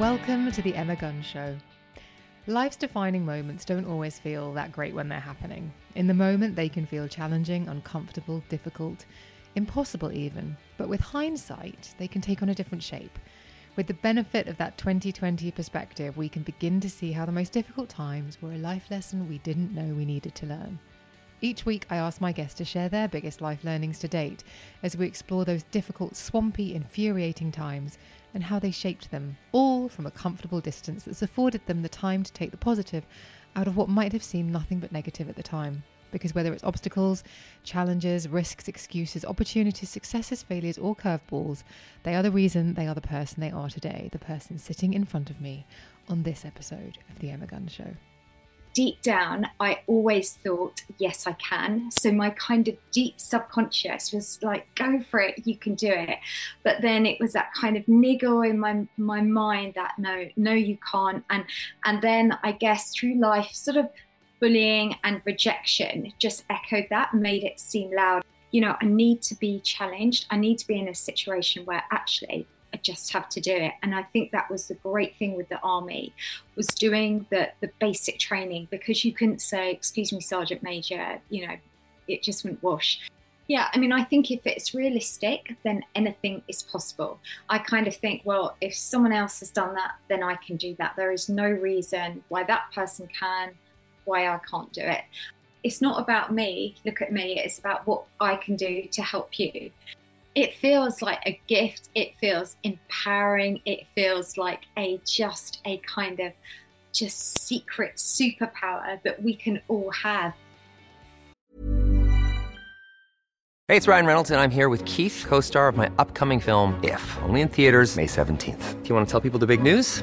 Welcome to the Emma Guns Show. Life's defining moments don't always feel that great when they're happening. In the moment, they can feel challenging, uncomfortable, difficult, impossible even. But with hindsight, they can take on a different shape. With the benefit of that 2020 perspective, we can begin to see how the most difficult times were a life lesson we didn't know we needed to learn. Each week, I ask my guests to share their biggest life learnings to date as we explore those difficult, swampy, infuriating times and how they shaped them, all from a comfortable distance that's afforded them the time to take the positive out of what might have seemed nothing but negative at the time. Because whether it's obstacles, challenges, risks, excuses, opportunities, successes, failures, or curveballs, they are the reason they are the person they are today, the person sitting in front of me on this episode of The Emma Guns Show deep down, I always thought, yes, I can. So my kind of deep subconscious was like, go for it, you can do it. But then it was that kind of niggle in my my mind that no, no, you can't. And and then I guess through life, sort of bullying and rejection just echoed that, made it seem loud. You know, I need to be challenged. I need to be in a situation where actually I just have to do it. And I think that was the great thing with the army was doing the the basic training because you couldn't say, "Excuse me, Sergeant Major," you know, it just wouldn't wash. Yeah, I mean, I think if it's realistic, then anything is possible. I kind of think, well, if someone else has done that, then I can do that. There is no reason why that person can, why I can't do it. It's not about me, look at me, it's about what I can do to help you it feels like a gift. It feels empowering. It feels like a just a kind of just secret superpower that we can all have. Hey, it's Ryan Reynolds, and I'm here with Keith, co star of my upcoming film, If, only in theaters, May 17th. Do you want to tell people the big news?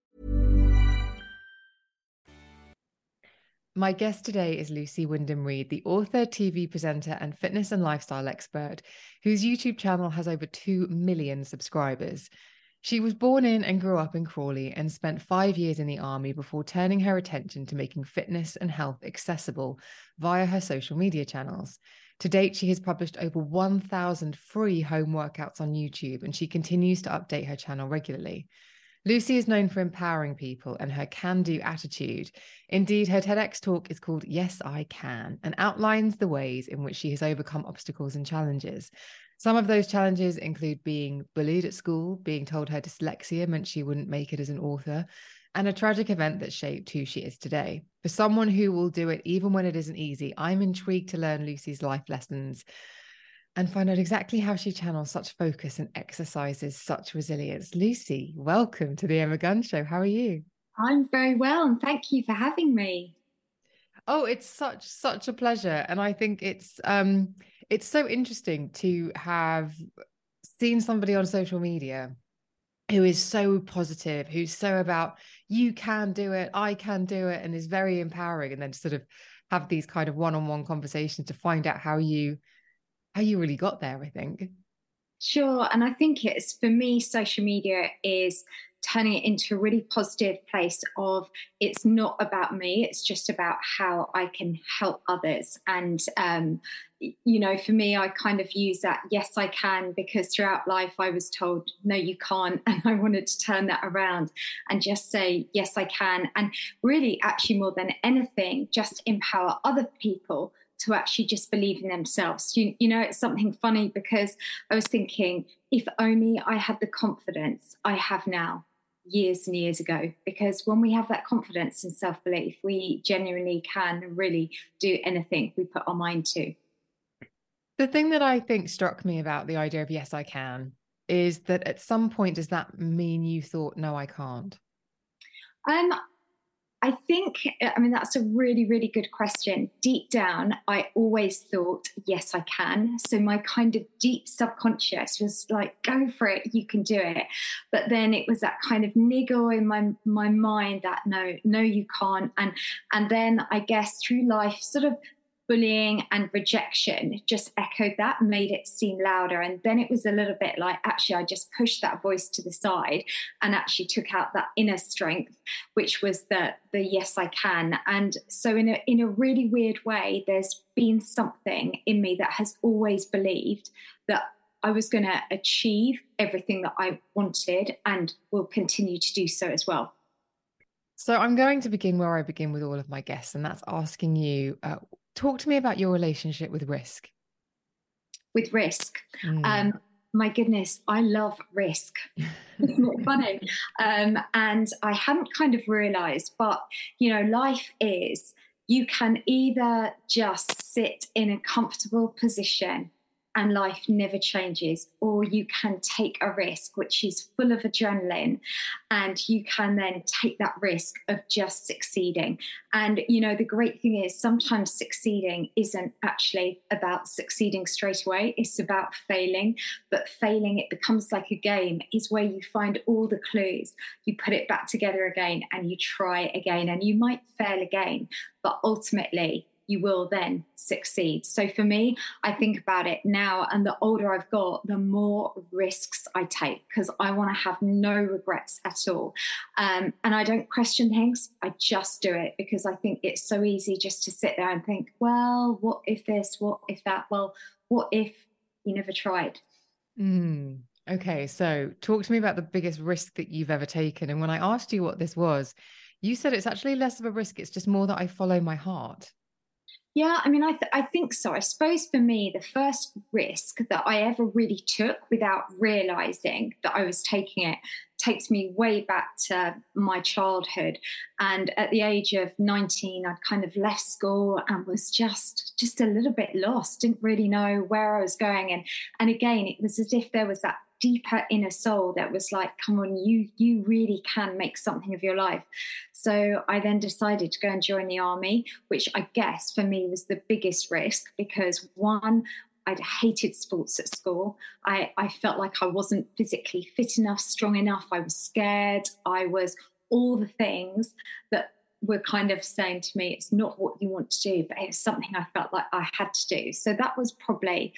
My guest today is Lucy Wyndham-Read, the author, TV presenter, and fitness and lifestyle expert, whose YouTube channel has over 2 million subscribers. She was born in and grew up in Crawley and spent five years in the army before turning her attention to making fitness and health accessible via her social media channels. To date, she has published over 1,000 free home workouts on YouTube, and she continues to update her channel regularly. Lucy is known for empowering people and her can do attitude. Indeed, her TEDx talk is called Yes, I Can and outlines the ways in which she has overcome obstacles and challenges. Some of those challenges include being bullied at school, being told her dyslexia meant she wouldn't make it as an author, and a tragic event that shaped who she is today. For someone who will do it even when it isn't easy, I'm intrigued to learn Lucy's life lessons and find out exactly how she channels such focus and exercises such resilience. Lucy, welcome to the Emma Guns Show. How are you? I'm very well, and thank you for having me. Oh, it's such such a pleasure, and I think it's um it's so interesting to have seen somebody on social media who is so positive, who's so about you can do it, I can do it, and is very empowering, and then sort of have these kind of one-on-one conversations to find out how you how you really got there, I think. Sure. And I think it's for me, social media is turning it into a really positive place of it's not about me it's just about how i can help others and um, you know for me i kind of use that yes i can because throughout life i was told no you can't and i wanted to turn that around and just say yes i can and really actually more than anything just empower other people to actually just believe in themselves. You, you know, it's something funny because I was thinking, if only I had the confidence I have now years and years ago because when we have that confidence and self belief, we genuinely can really do anything we put our mind to. The thing that I think struck me about the idea of yes, I can is that at some point, does that mean you thought, no, I can't? Um, I think, I mean, that's a really, really good question. Deep down, I always thought, yes, I can. So my kind of deep subconscious was like, go for it, you can do it. But then it was that kind of niggle in my my mind that no, no, you can't. And and then I guess through life, sort of bullying and rejection just echoed that, made it seem louder. And then it was a little bit like, actually, I just pushed that voice to the side and actually took out that inner strength, which was the the yes, I can. And so in a in a really weird way, there's been something in me that has always believed that I was going to achieve everything that I wanted and will continue to do so as well. So I'm going to begin where I begin with all of my guests, and that's asking you uh, talk to me about your relationship with risk. With risk. Mm. Um, my goodness, I love risk. it's not funny. Um, and I hadn't kind of realized, but you know, life is you can either just sit in a comfortable position and life never changes, or you can take a risk which is full of adrenaline, and you can then take that risk of just succeeding. And you know, the great thing is sometimes succeeding isn't actually about succeeding straight away, it's about failing. But failing, it becomes like a game, is where you find all the clues, you put it back together again, and you try again, and you might fail again, but ultimately, you will then succeed. So for me, I think about it now, and the older I've got, the more risks I take because I want to have no regrets at all. Um, and I don't question things, I just do it because I think it's so easy just to sit there and think, well, what if this? What if that? Well, what if you never tried? Mm. Okay, so talk to me about the biggest risk that you've ever taken. And when I asked you what this was, you said it's actually less of a risk, it's just more that I follow my heart. Yeah, I mean, I, th- I think so. I suppose for me, the first risk that I ever really took without realizing that I was taking it takes me way back to my childhood. And at the age of 19, I'd kind of left school and was just just a little bit lost, didn't really know where I was going. And and again, it was as if there was that deeper inner soul that was like come on you you really can make something of your life so i then decided to go and join the army which i guess for me was the biggest risk because one I'd hated sports at school. I, I felt like I wasn't physically fit enough, strong enough. I was scared. I was all the things that were kind of saying to me, it's not what you want to do, but it was something I felt like I had to do. So that was probably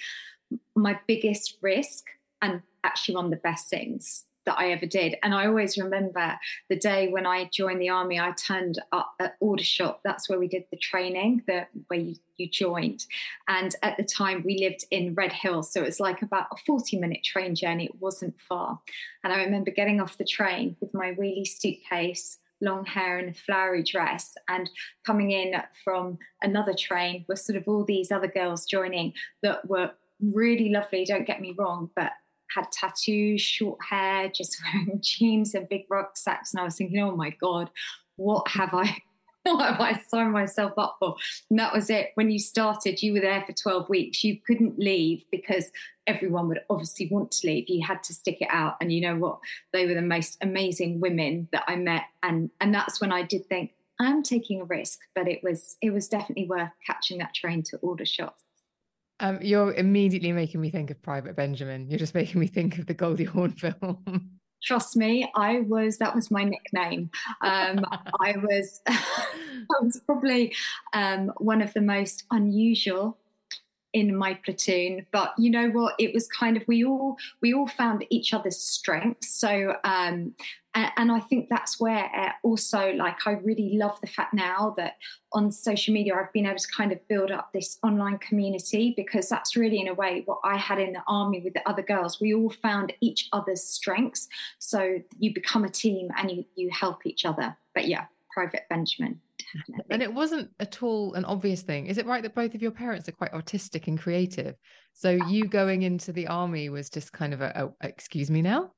my biggest risk and actually one of the best things that I ever did. And I always remember the day when I joined the army, I turned up at Aldershot. That's where we did the training, the where you, you joined. And at the time we lived in Redhill. So it was like about a 40 minute train journey. It wasn't far. And I remember getting off the train with my wheelie suitcase, long hair and a flowery dress and coming in from another train were sort of all these other girls joining that were really lovely, don't get me wrong, but had tattoos, short hair, just wearing jeans and big rucksacks. And I was thinking, oh my God, what have I what have I signed myself up for? And that was it. When you started, you were there for 12 weeks. You couldn't leave because everyone would obviously want to leave. You had to stick it out. And you know what? They were the most amazing women that I met. And and that's when I did think, I'm taking a risk, but it was it was definitely worth catching that train to Aldershot. Um, you're immediately making me think of Private Benjamin. You're just making me think of the Goldie Hawn film. Trust me, I was that was my nickname. Um, I was I was probably um, one of the most unusual in my platoon but you know what? It was kind of we all we all found each other's strengths. So um and, and i think that's where uh, also like i really love the fact now that on social media i've been able to kind of build up this online community because that's really in a way what i had in the army with the other girls. We all found each other's strengths. So you become a team and you you help each other. But yeah private benjamin Definitely. And it wasn't at all an obvious thing. Is it right that both of your parents are quite artistic and creative? So you going into the army was just kind of a, a excuse me now?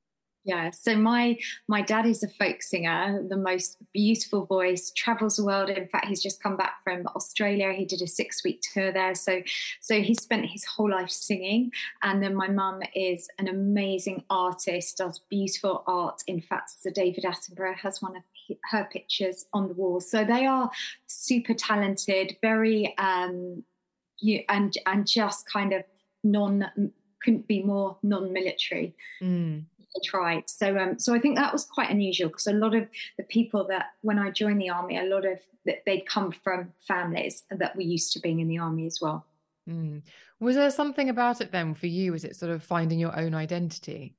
Yeah, so my my dad is a folk singer, the most beautiful voice, travels the world. In fact, he's just come back from Australia. He did a six week tour there, so so he spent his whole life singing. And then my mum is an amazing artist, does beautiful art. In fact, Sir David Attenborough has one of her pictures on the wall. So they are super talented, very um, you and and just kind of non couldn't be more non-military. Mm tried. So um, so I think that was quite unusual because a lot of the people that when I joined the army, a lot of that they'd come from families that were used to being in the army as well. Mm. Was there something about it then for you? Was it sort of finding your own identity?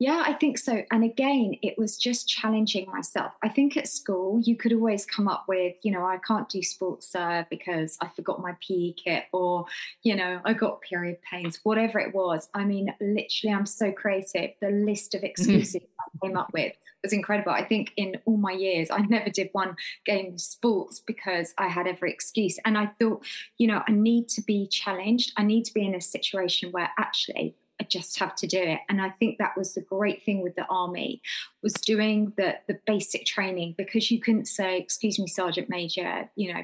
Yeah, I think so. And again, it was just challenging myself. I think at school, you could always come up with, you know, I can't do sports uh, because I forgot my PE kit, or, you know, I got period pains, whatever it was. I mean, literally, I'm so creative. The list of excuses I came up with was incredible. I think in all my years, I never did one game of sports because I had every excuse. And I thought, you know, I need to be challenged. I need to be in a situation where actually I just have to do it. And I think that was the great thing with the army was doing the the basic training because you couldn't say, "Excuse me, Sergeant Major," you know,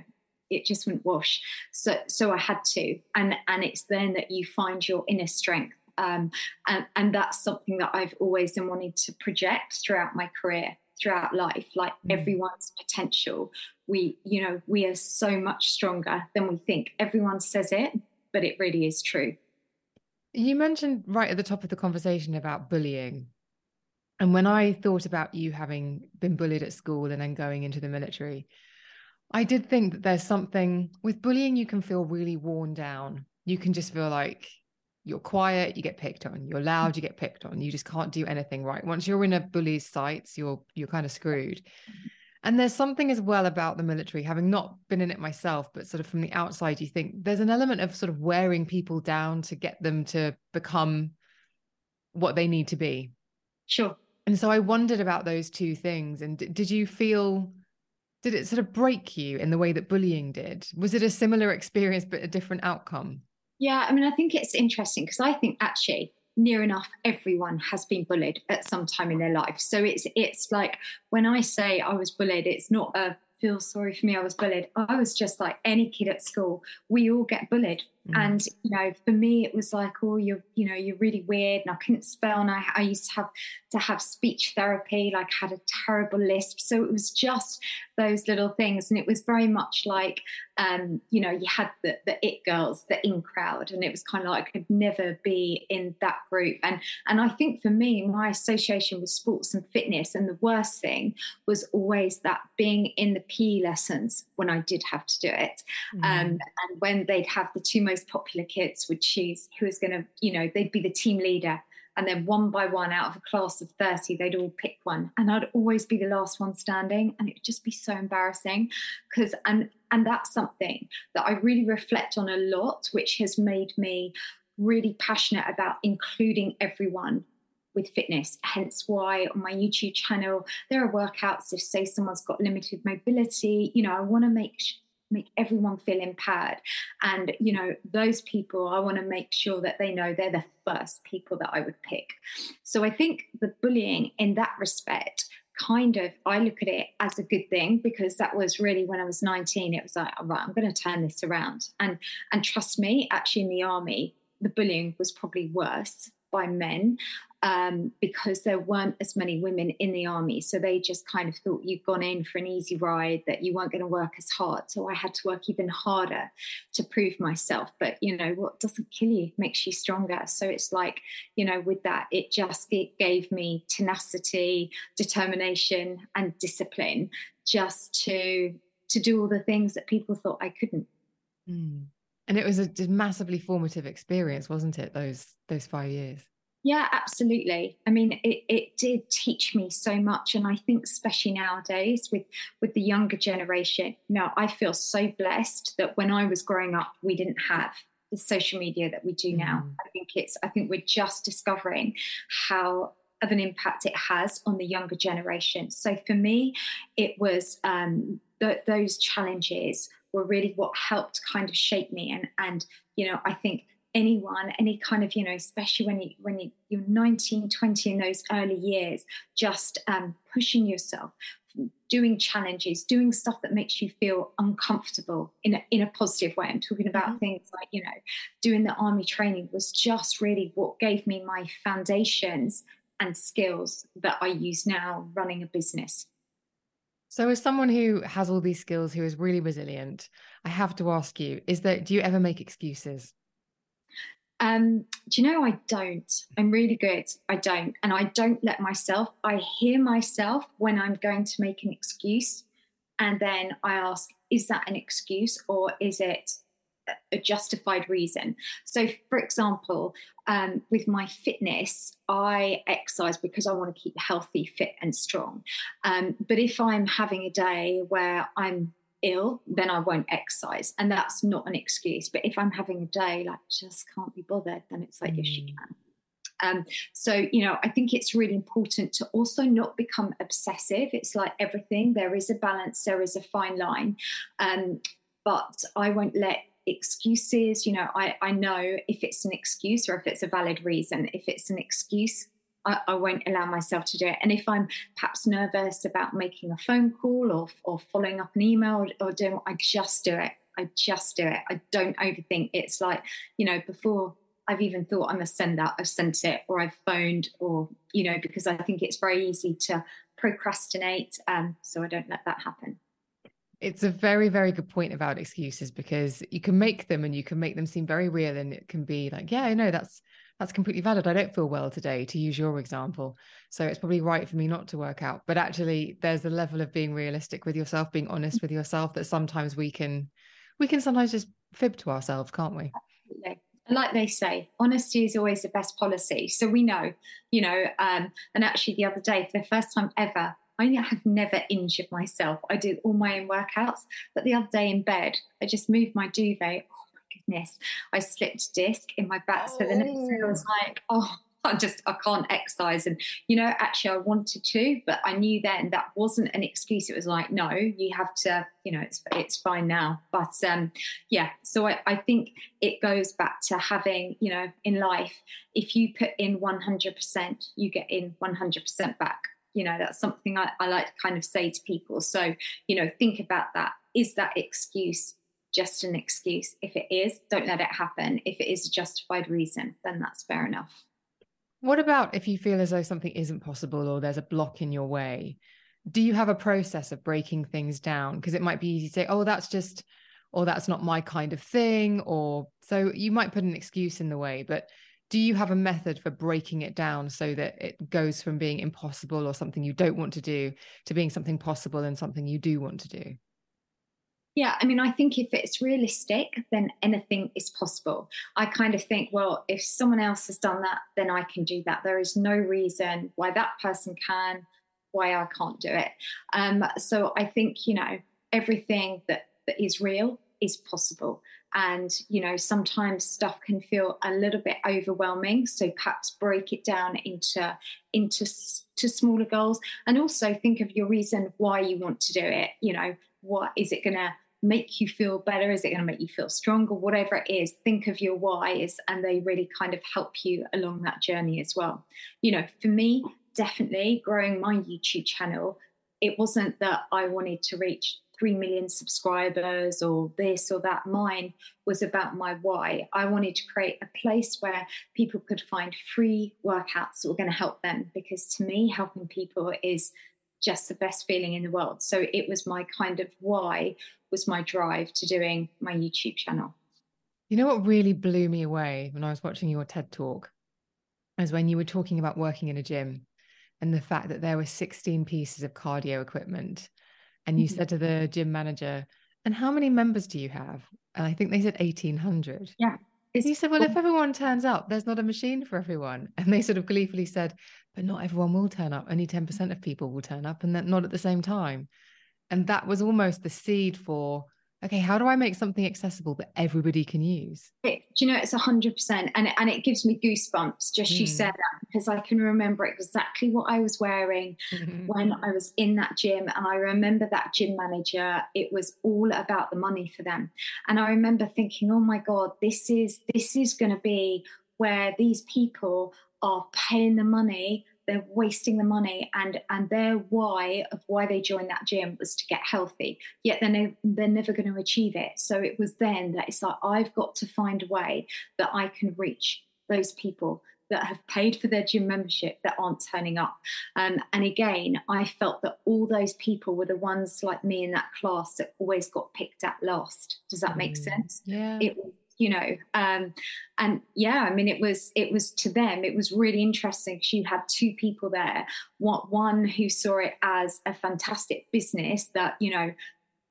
it just wouldn't wash. So so I had to, and and it's then that you find your inner strength. Um, and and that's something that I've always been wanting to project throughout my career throughout life like mm. everyone's potential we you know we are so much stronger than we think everyone says it but it really is true you mentioned right at the top of the conversation about bullying. And when I thought about you having been bullied at school and then going into the military, I did think that there's something with bullying, you can feel really worn down. You can just feel like you're quiet, you get picked on. You're loud, you get picked on. You just can't do anything right. Once you're in a bully's sights, you're you're kind of screwed. And there's something as well about the military, having not been in it myself, but sort of from the outside, you think there's an element of sort of wearing people down to get them to become what they need to be. Sure. And so I wondered about those two things. And did you feel, did it sort of break you in the way that bullying did? Was it a similar experience, but a different outcome? Yeah, I mean, I think it's interesting because I think actually near enough everyone has been bullied at some time in their life. So it's it's like when I say I was bullied, it's not a feel sorry for me, I was bullied. I was just like any kid at school. We all get bullied. Mm. And, you know, for me, it was like, oh, you're, you know, you're really weird. And I couldn't spell. And I, I used to have to have speech therapy, like had a terrible lisp. So it was just those little things. And it was very much like, um, you know, you had the, the it girls, the in crowd. And it was kind of like I could never be in that group. And, and I think for me, my association with sports and fitness and the worst thing was always that being in the PE lessons when I did have to do it. Mm. Um, and when they'd have the two most most popular kids would choose who was going to, you know, they'd be the team leader. And then one by one, out of a class of 30, they'd all pick one. And I'd always be the last one standing. And it would just be so embarrassing. Because, and, and that's something that I really reflect on a lot, which has made me really passionate about including everyone with fitness. Hence why on my YouTube channel, there are workouts if, say, someone's got limited mobility. You know, I want to make make everyone feel empowered. And you know those people i want to make sure that they know they're the first people that i would pick. So i think the bullying in that respect kind of i look at it as a good thing because that was really when i was 19 it was like all right i'm going to turn this around. And and trust me actually in the army the bullying was probably worse by men um, because there weren't as many women in the army. So they just kind of thought you'd gone in for an easy ride, that you weren't going to work as hard. So I had to work even harder to prove myself. But, you know, what doesn't kill you makes you stronger. So it's like, you know, with that, it just it gave me tenacity, determination, and discipline just to to do all the things that people thought I couldn't. Mm. And it was a massively formative experience, wasn't it? Those those five years. Yeah, absolutely. I mean, it, it did teach me so much, and I think especially nowadays with with the younger generation, you know, I feel so blessed that when I was growing up, we didn't have the social media that we do now. Mm. I think it's I think we're just discovering how of an impact it has on the younger generation. So for me, it was um, th- those challenges were really what helped kind of shape me, and and you know, I think anyone any kind of you know especially when you when you, you're 19 20 in those early years just um, pushing yourself doing challenges doing stuff that makes you feel uncomfortable in a, in a positive way i'm talking about mm-hmm. things like you know doing the army training was just really what gave me my foundations and skills that i use now running a business so, as someone who has all these skills, who is really resilient, I have to ask you: Is that do you ever make excuses? Um, do you know I don't? I'm really good. I don't, and I don't let myself. I hear myself when I'm going to make an excuse, and then I ask, "Is that an excuse, or is it a justified reason. So, for example, um, with my fitness, I exercise because I want to keep healthy, fit, and strong. Um, but if I'm having a day where I'm ill, then I won't exercise. And that's not an excuse. But if I'm having a day like just can't be bothered, then it's like, mm. yes, you mm. can. Um, so, you know, I think it's really important to also not become obsessive. It's like everything, there is a balance, there is a fine line. Um, but I won't let excuses you know I, I know if it's an excuse or if it's a valid reason if it's an excuse I, I, won't allow myself to do it and if i'm perhaps nervous about making a phone call or, or following up an email or, or doing i just do it i just do it i don't overthink it's like you know before I've even thought I must send that, I've sent it, or I've phoned, or, you know, because I think it's very easy to procrastinate. Um, so I don't let that happen. It's a very, very good point about excuses because you can make them and you can make them seem very real and it can be like, yeah, I know that's that's completely valid. I don't feel well today, to use your example. So it's probably right for me not to work out. But actually there's a level of being realistic with yourself, being honest with yourself that sometimes we can we can sometimes just fib to ourselves, can't we? Absolutely. like they say, honesty is always the best policy. So we know, you know, um, and actually the other day, for the first time ever, I have never injured myself. I do all my own workouts. But the other day in bed, I just moved my duvet. Oh. I slipped disc in my back. Oh. So the next day I was like, oh, I just I can't exercise. And you know, actually I wanted to, but I knew then that wasn't an excuse. It was like, no, you have to, you know, it's it's fine now. But um yeah, so I, I think it goes back to having, you know, in life, if you put in 100%, you get in 100% back you know that's something I, I like to kind of say to people so you know think about that is that excuse just an excuse. If it is don't let it happen. If it is a justified reason then that's fair enough. What about if you feel as though something isn't possible or there's a block in your way? Do you have a process of breaking things down? Because it might be easy to say oh that's just or that's not my kind of thing or so you might put an excuse in the way but do you have a method for breaking it down so that it goes from being impossible or something you don't want to do to being something possible and something you do want to do yeah, I mean, I think if it's realistic, then anything is possible. I kind of think, well, if someone else has done that, then I can do that. There is no reason why that person can, why I can't do it. Um, so I think, you know, everything that, that is real is possible and you know sometimes stuff can feel a little bit overwhelming so perhaps break it down into into to smaller goals and also think of your reason why you want to do it you know what is it going to make you feel better is it going to make you feel stronger whatever it is think of your whys and they really kind of help you along that journey as well you know for me definitely growing my youtube channel it wasn't that i wanted to reach 3 million subscribers or this or that. Mine was about my why. I wanted to create a place where people could find free workouts that were going to help them because to me, helping people is just the best feeling in the world. So it was my kind of why, was my drive to doing my YouTube channel. You know what really blew me away when I was watching your TED talk? Is when you were talking about working in a gym and the fact that there were 16 pieces of cardio equipment and you mm-hmm. said to the gym manager, and how many members do you have? And I think they said 1800. Yeah. He said, Well, if everyone turns up, there's not a machine for everyone. And they sort of gleefully said, But not everyone will turn up. Only 10% of people will turn up and that not at the same time. And that was almost the seed for okay, how do I make something accessible that everybody can use? It, do you know, it's 100%. And, and it gives me goosebumps just mm. you said that because I can remember exactly what I was wearing mm-hmm. when I was in that gym. And I remember that gym manager, it was all about the money for them. And I remember thinking, oh my God, this is, this is going to be where these people are paying the money they're wasting the money and and their why of why they joined that gym was to get healthy yet they're, no, they're never going to achieve it so it was then that it's like i've got to find a way that i can reach those people that have paid for their gym membership that aren't turning up. Um, and again, I felt that all those people were the ones like me in that class that always got picked at last. Does that make mm, sense? Yeah. It you know um, and yeah i mean it was it was to them it was really interesting because you had two people there. What one who saw it as a fantastic business that you know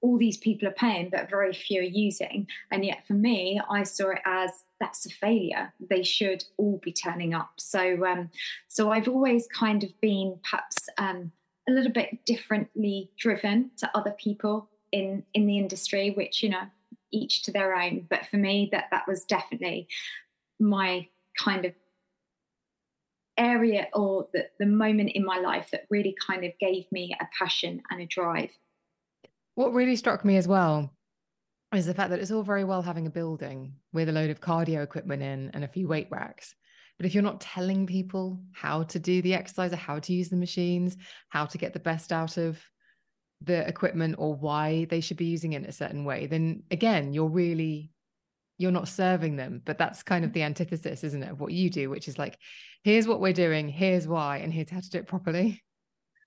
all these people are paying but very few are using. And yet for me i saw it as that's a failure. They should all be turning up. So um so i've always kind of been perhaps um a little bit differently driven to other people in in the industry which you know each to their own. But for me, that that was definitely my kind of area or the, the moment in my life that really kind of gave me a passion and a drive. What really struck me as well is the fact that it's all very well having a building with a load of cardio equipment in and a few weight racks. But if you're not telling people how to do the exercise or how to use the machines, how to get the best out of the equipment or why they should be using it in a certain way, then again, you're really you're not serving them. But that's kind of mm. the antithesis, isn't it, of what you do, which is like, here's what we're doing, here's why, and here's how to do it properly.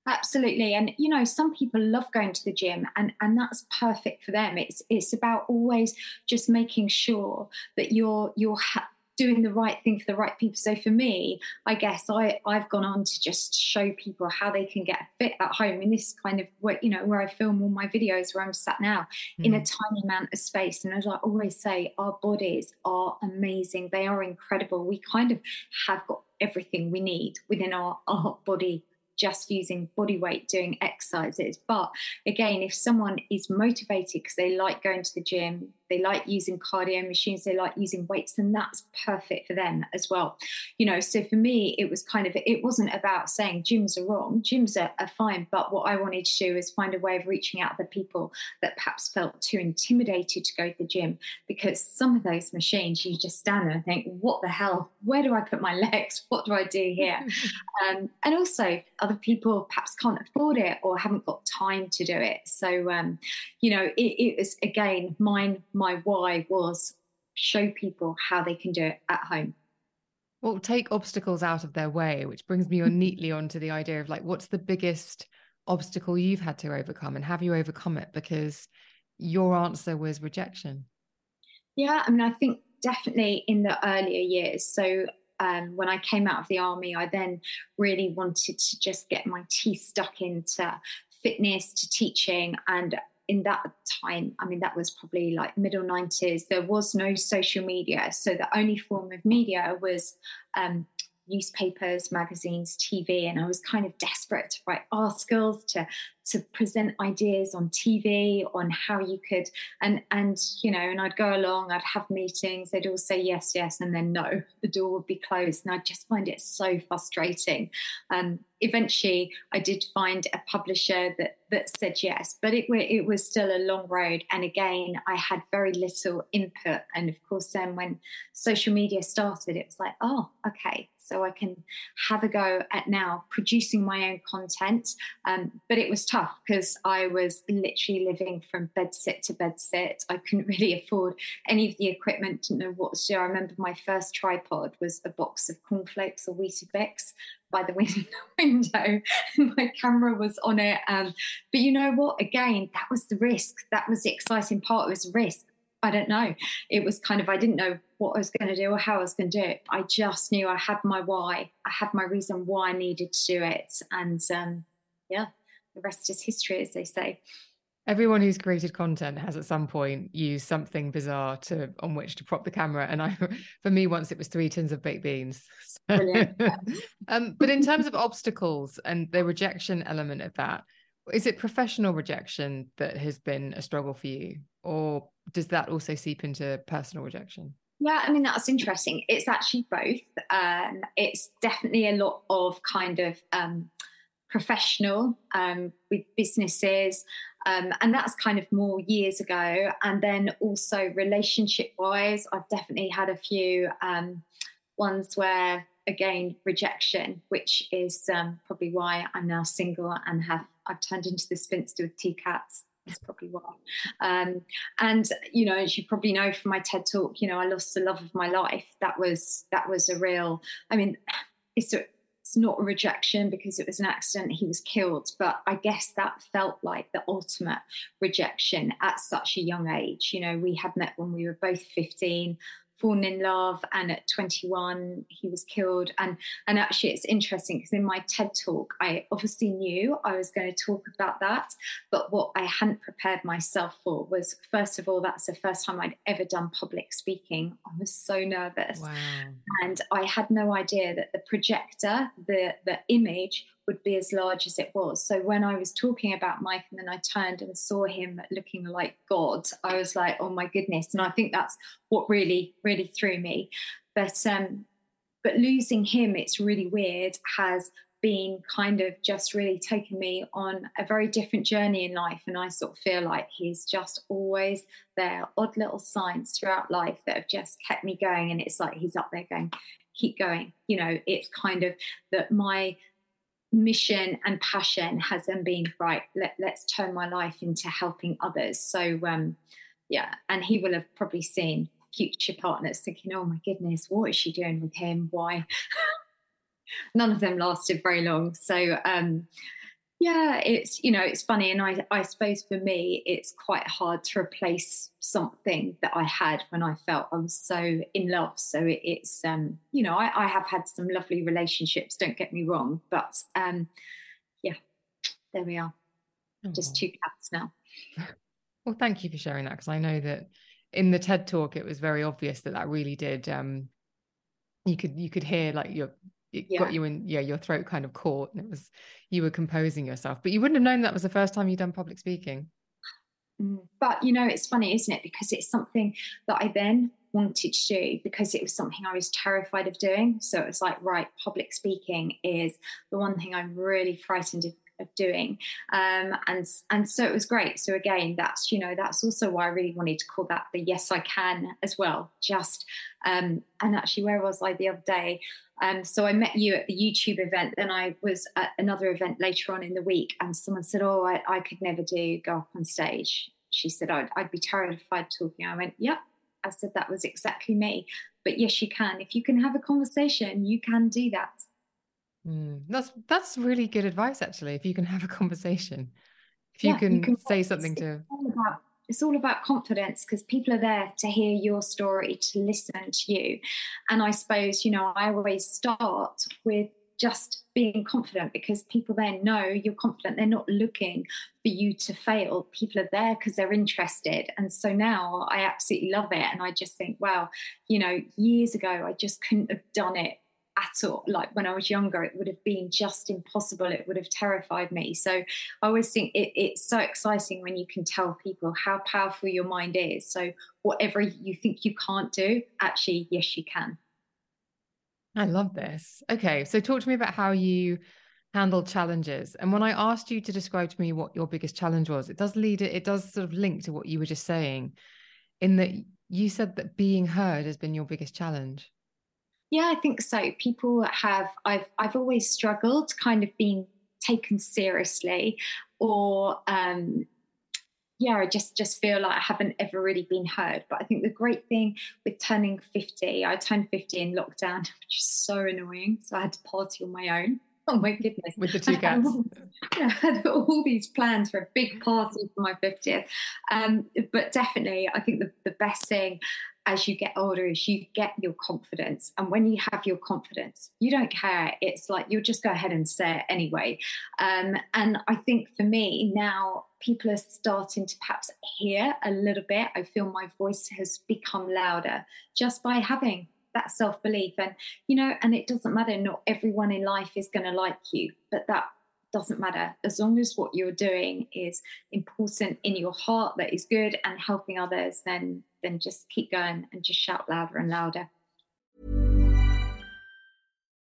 Absolutely. And you know, some people love going to the gym and and that's perfect for them. It's it's about always just making sure that you're you're ha- doing the right thing for the right people. So for me, I guess I I've gone on to just show people how they can get fit at home in this kind of where you know where I film all my videos where I'm sat now mm. in a mm. tiny amount of space. And as I always say, our bodies are amazing. They are incredible. We kind of have got everything we need within our, our body just using body weight doing exercises. But again, if someone is motivated because they like going to the gym, they like using cardio machines, they like using weights, and that's perfect for them as well. You know, so for me, it was kind of, it wasn't about saying gyms are wrong, gyms are, are fine. But what I wanted to do is find a way of reaching out to the people that perhaps felt too intimidated to go to the gym because some of those machines, you just stand there and think, what the hell? Where do I put my legs? What do I do here? um, and also, other people perhaps can't afford it or haven't got time to do it. So, um, you know, it, it was again mine my why was show people how they can do it at home. Well, take obstacles out of their way, which brings me on neatly onto the idea of like, what's the biggest obstacle you've had to overcome, and have you overcome it? Because your answer was rejection. Yeah, I mean, I think definitely in the earlier years. So um, when I came out of the army, I then really wanted to just get my teeth stuck into fitness, to teaching, and in that time, I mean, that was probably like middle 90s, there was no social media. So the only form of media was um, newspapers, magazines, TV, and I was kind of desperate to write articles, to to present ideas on TV on how you could and and you know, and I'd go along, I'd have meetings, they'd all say yes, yes, and then no, the door would be closed, and I just find it so frustrating. Um, eventually, I did find a publisher that that said yes, but it it was still a long road, and again, I had very little input, and of course, then when social media started, it was like, oh, okay, so I can have a go at now producing my own content. Um, but it was tough because I was literally living from bed sit to bed sit. I couldn't really afford any of the equipment, didn't know what to do. I remember my first tripod was a box of cornflakes or Weetabix by the window. my camera was on it. Um, but you know what? Again, that was the risk. That was the exciting part. It was risk. I don't know. It was kind of, I didn't know what I was going to do or how I was going to do it. I just knew I had my why. I had my reason why I needed to do it. And um, yeah, the rest is history, as they say. Everyone who's created content has at some point used something bizarre to on which to prop the camera. And I, for me, once it was three tins of baked beans. um, but in terms of obstacles and the rejection element of that, is it professional rejection that has been a struggle for you or does that also seep into personal rejection yeah, I mean, that's interesting. It's actually both. Um, it's definitely a lot of kind of um, professional um, with businesses. Um, and that's kind of more years ago. And then also relationship wise, I've definitely had a few um, ones where, again, rejection, which is um, probably why I'm now single and have I've turned into the spinster with two cats. Probably why. Um, and you know, as you probably know from my TED talk, you know, I lost the love of my life. That was that was a real. I mean, it's a, it's not a rejection because it was an accident. He was killed, but I guess that felt like the ultimate rejection at such a young age. You know, we had met when we were both fifteen fallen in love and at 21 he was killed. And and actually it's interesting because in my ted talk i obviously knew i was going to talk about that but what i hadn't prepared myself for was first of all that's the first time i'd ever done public speaking. I was so nervous. Wow. and i had no idea that the projector the the image would be as large as it was. So when I was talking about Mike and then I turned and saw him looking like God, I was like, oh my goodness. And I think that's what really, really threw me. But um, but losing him, it's really weird, has been kind of just really taken me on a very different journey in life. And I sort of feel like he's just always there, odd little signs throughout life that have just kept me going. And it's like he's up there going, keep going. You know, it's kind of that my mission and passion has then been right let, let's turn my life into helping others. So um yeah and he will have probably seen future partners thinking oh my goodness what is she doing with him? Why? None of them lasted very long. So um yeah it's you know it's funny and i i suppose for me it's quite hard to replace something that i had when i felt i was so in love. So it, it's um you know I, I have had some lovely relationships don't get me wrong but um yeah there we are. Oh. just two cats now. Well thank you for sharing that because i know that in the ted talk it was very obvious that that really did um you could you could hear like your it yeah. got you in yeah your throat kind of caught and it was you were composing yourself but you wouldn't have known that was the first time you'd done public speaking. Mm. but you know it's funny isn't it? Because it's something that i then wanted to do because it was something i was terrified of doing. So it was like right public speaking is the one thing i'm really frightened of of doing. Um, and and so it was great. So again that's you know that's also why i really wanted to call that the yes i can as well. Just um, and actually where was i the other day um, so I met you at the YouTube event, and I was at another event later on in the week, and someone said, "Oh, I, I could never do go up on stage." She said, "I'd, I'd be terrified talking." I went, "Yep." I said that was exactly me. But yes, you can. If you can have a conversation, you can do that. Mm, that's that's really good advice, actually. If you can have a conversation, if you, yeah, can, you can, say something to. About, it's all about confidence because people are there to hear your story, to listen to you, and I suppose you know I always start with just being confident because people then know you're confident. They're not looking for you to fail. People are there because they're interested. And so now I absolutely love it. And I just think, wow, you know, years ago, I just couldn't have done it at all. Like when I was younger, it would have been just impossible. It would have terrified me. So I always think it, it's so exciting when you can tell people how powerful your mind is. So whatever you think you can't do, actually, yes, you can. I love this. Okay. So talk to me about how you handle challenges. And when I asked you to describe to me what your biggest challenge was, it does lead it, it does sort of link to what you were just saying, in that you said that being heard has been your biggest challenge. Yeah, I think so. People have I've I've always struggled kind of being taken seriously or um yeah, I just just feel like I haven't ever really been heard. But I think the great thing with turning 50, I turned 50 in lockdown, which is so annoying. So I had to party on my own. Oh my goodness. With the two cats. I had all these plans for a big party for my 50th. Um, but definitely, I think the, the best thing as you get older is you get your confidence. And when you have your confidence, you don't care. It's like you'll just go ahead and say it anyway. Um, and I think for me now, people are starting to perhaps hear a little bit. I feel my voice has become louder just by having that self belief. And, you know, and it doesn't matter, not everyone in life is going to like you, but that doesn't matter as long as what you're doing is important in your heart that is good and helping others then then just keep going and just shout louder and louder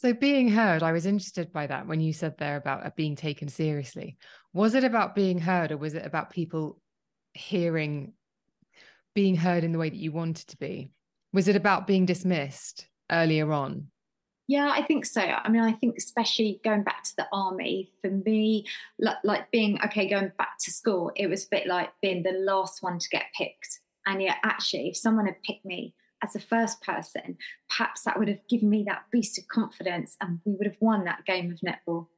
So, being heard, I was interested by that when you said there about uh, being taken seriously. Was it about being heard, or was it about people hearing, being heard in the way that you wanted to be? Was it about being dismissed earlier on? Yeah, I think so. I mean, I think especially going back to the army, for me, like, like being okay, going back to school, it was a bit like being the last one to get picked. And yet, actually, if someone had picked me, as the first person, perhaps that would have given me that boost of confidence and we would have won that game of netball.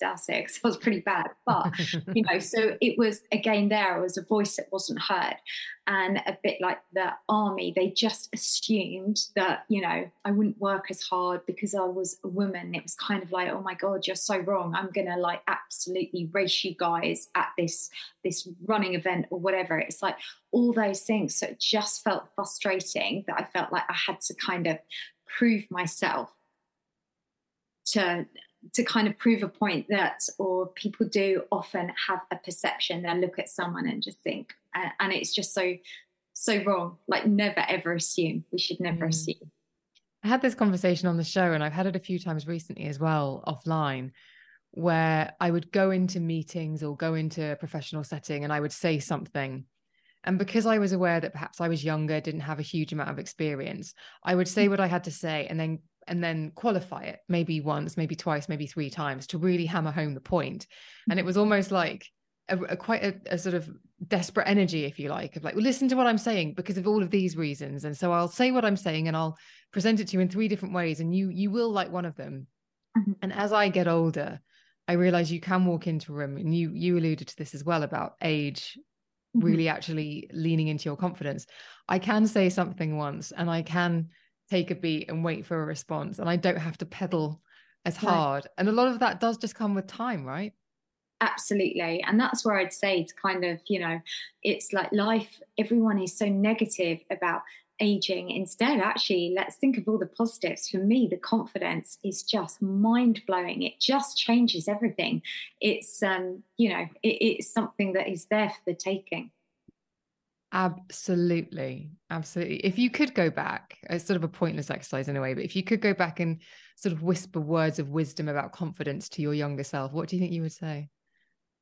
dare say because I was pretty bad. But, you know, so it was again there it was a voice that wasn't heard. And a bit like the army, they just assumed that, you know, I wouldn't work as hard because I was a woman. It was kind of like, oh my God, you're so wrong. I'm gonna like absolutely race you guys at this this running event or whatever. It's like all those things. So it just felt frustrating that I felt like I had to kind of prove myself to to kind of prove a point that or people do often have a perception they look at someone and just think and it's just so so wrong. Like never ever assume. We should never mm. assume. I had this conversation on the show and i've had it a few times recently as well offline where i would go into meetings or go into a professional setting and i would say something and because I was aware that perhaps I was younger, didn't have a huge amount of experience, I would say mm. what I had to say and then and then qualify it maybe once, maybe twice, maybe three times to really hammer home the point. And it was almost like a, a quite a, a, sort of desperate energy, if you like, of like, well, listen to what I'm saying because of all of these reasons. And so I'll say what I'm saying and I'll present it to you in three different ways, and you you will like one of them. Mm-hmm. And as I get older, I realize you can walk into a room, and you you alluded to this as well about age Mm-hmm. really actually leaning into your confidence. I can say something once and I can take a beat and wait for a response and I don't have to pedal as hard. Right. And a lot of that does just come with time, right? Absolutely. And that's where I'd say to kind of, you know, it's like life, everyone is so negative about aging. Instead, actually, let's think of all the positives. For me, the confidence is just mind blowing. It just changes everything. It's, um, you know, it, it's something that is there for the taking. Absolutely. Absolutely. If you could go back, it's sort of a pointless exercise in a way, but if you could go back and sort of whisper words of wisdom about confidence to your younger self, what do you think you would say?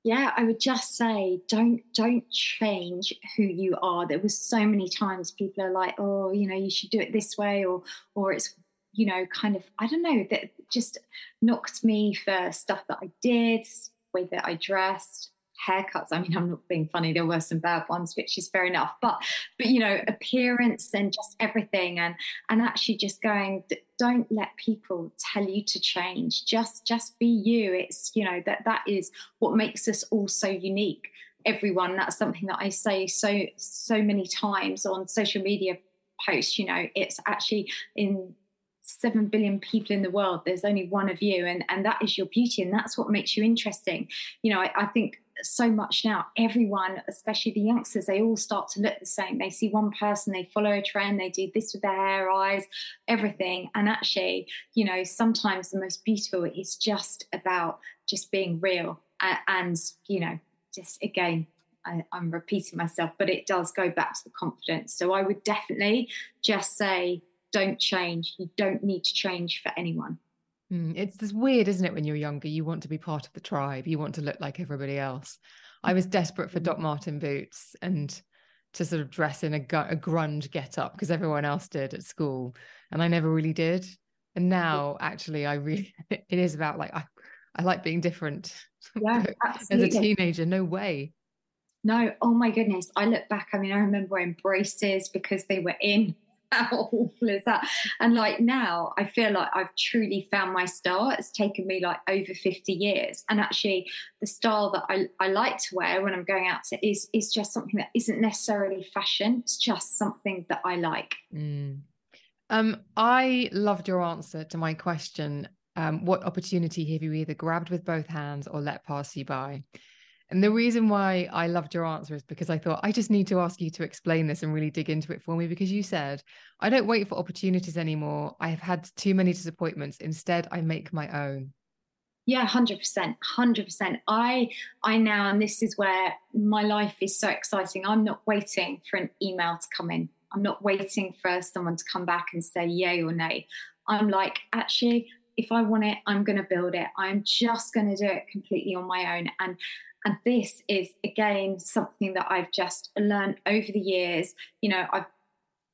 Yeah i would just say don't don't change who you are. There was so many times people are like oh you know you should do it this way or or it's you know kind of i don't know that just knocked me for stuff that i did way that i dressed haircuts. I mean, I'm not being funny. There were some bad ones, which is fair enough. But but you know, appearance and just everything, and and actually just going. Don't let people tell you to change. Just just be you. It's you know that that is what makes us all so unique. Everyone. That's something that I say so so many times on social media posts. You know, it's actually in 7 billion people in the world there's only one of you and and that is your beauty and that's what makes you interesting you know I, I think so much now. Everyone, especially the youngsters, they all start to look the same. They see one person, they follow a trend, they do this with their hair, eyes, everything. And actually, you know, sometimes the most beautiful is just about just being real and, you know, just again, I, I'm repeating myself, but it does go back to the confidence. So I would definitely just say, don't change. You don't need to change for anyone. Mm, it's this weird, isn't it? When you're younger, you want to be part of the tribe. You want to look like everybody else. I was desperate for Doc Martens boots and to sort of dress in a, gu- a grunge get up because everyone else did at school, and I never really did. And now, actually, I really it is about like I I like being different. Yeah, As a teenager, no way. No, oh my goodness. I look back, I mean, I remember wearing braces because they were in. How awful is that? And like now, I feel like I've truly found my style. It's taken me like over 50 years. And actually, the style that I, I like to wear when I'm going out to is, is just something that isn't necessarily fashion. It's just something that I like. Mm. Um, I loved your answer to my question. Um, what opportunity have you either grabbed with both hands or let pass you by? And the reason why I loved your answer is because I thought I just need to ask you to explain this and really dig into it for me because you said, I don't wait for opportunities anymore. I have had too many disappointments. Instead, I make my own. Yeah, hundred percent, hundred percent. I, I now, and this is where my life is so exciting. I'm not waiting for an email to come in. I'm not waiting for someone to come back and say yay or nay. I'm like, actually, if I want it, I'm going to build it. I'm just going to do it completely on my own. And and this is again something that I've just learned over the years. You know, I've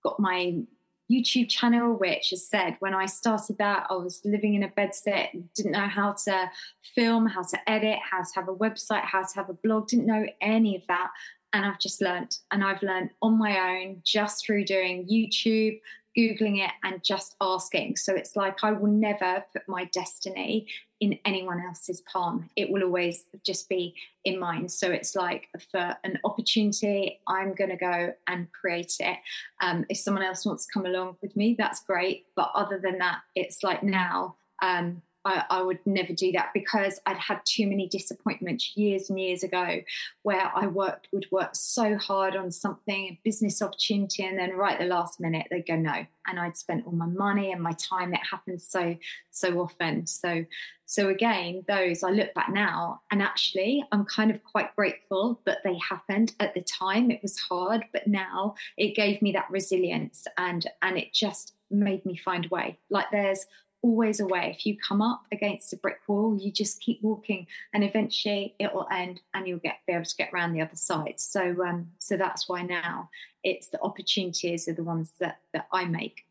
got my YouTube channel, which has said when I started that, I was living in a bedsit, didn't know how to film, how to edit, how to have a website, how to have a blog, didn't know any of that. And I've just learned, and I've learned on my own just through doing YouTube, Googling it, and just asking. So it's like I will never put my destiny in anyone else's palm. It will always just be in mine. So it's like for an opportunity, I'm going to go and create it. Um, if someone else wants to come along with me, that's great. But other than that, it's like now. Um, I, I would never do that because I'd had too many disappointments years and years ago where I worked would work so hard on something, a business opportunity, and then right the last minute they'd go no. And I'd spent all my money and my time. It happens so, so often. So so again, those I look back now and actually I'm kind of quite grateful that they happened at the time. It was hard, but now it gave me that resilience and and it just made me find a way. Like there's always a way. If you come up against a brick wall, you just keep walking and eventually it will end and you'll get be able to get around the other side. So um so that's why now it's the opportunities are the ones that that I make.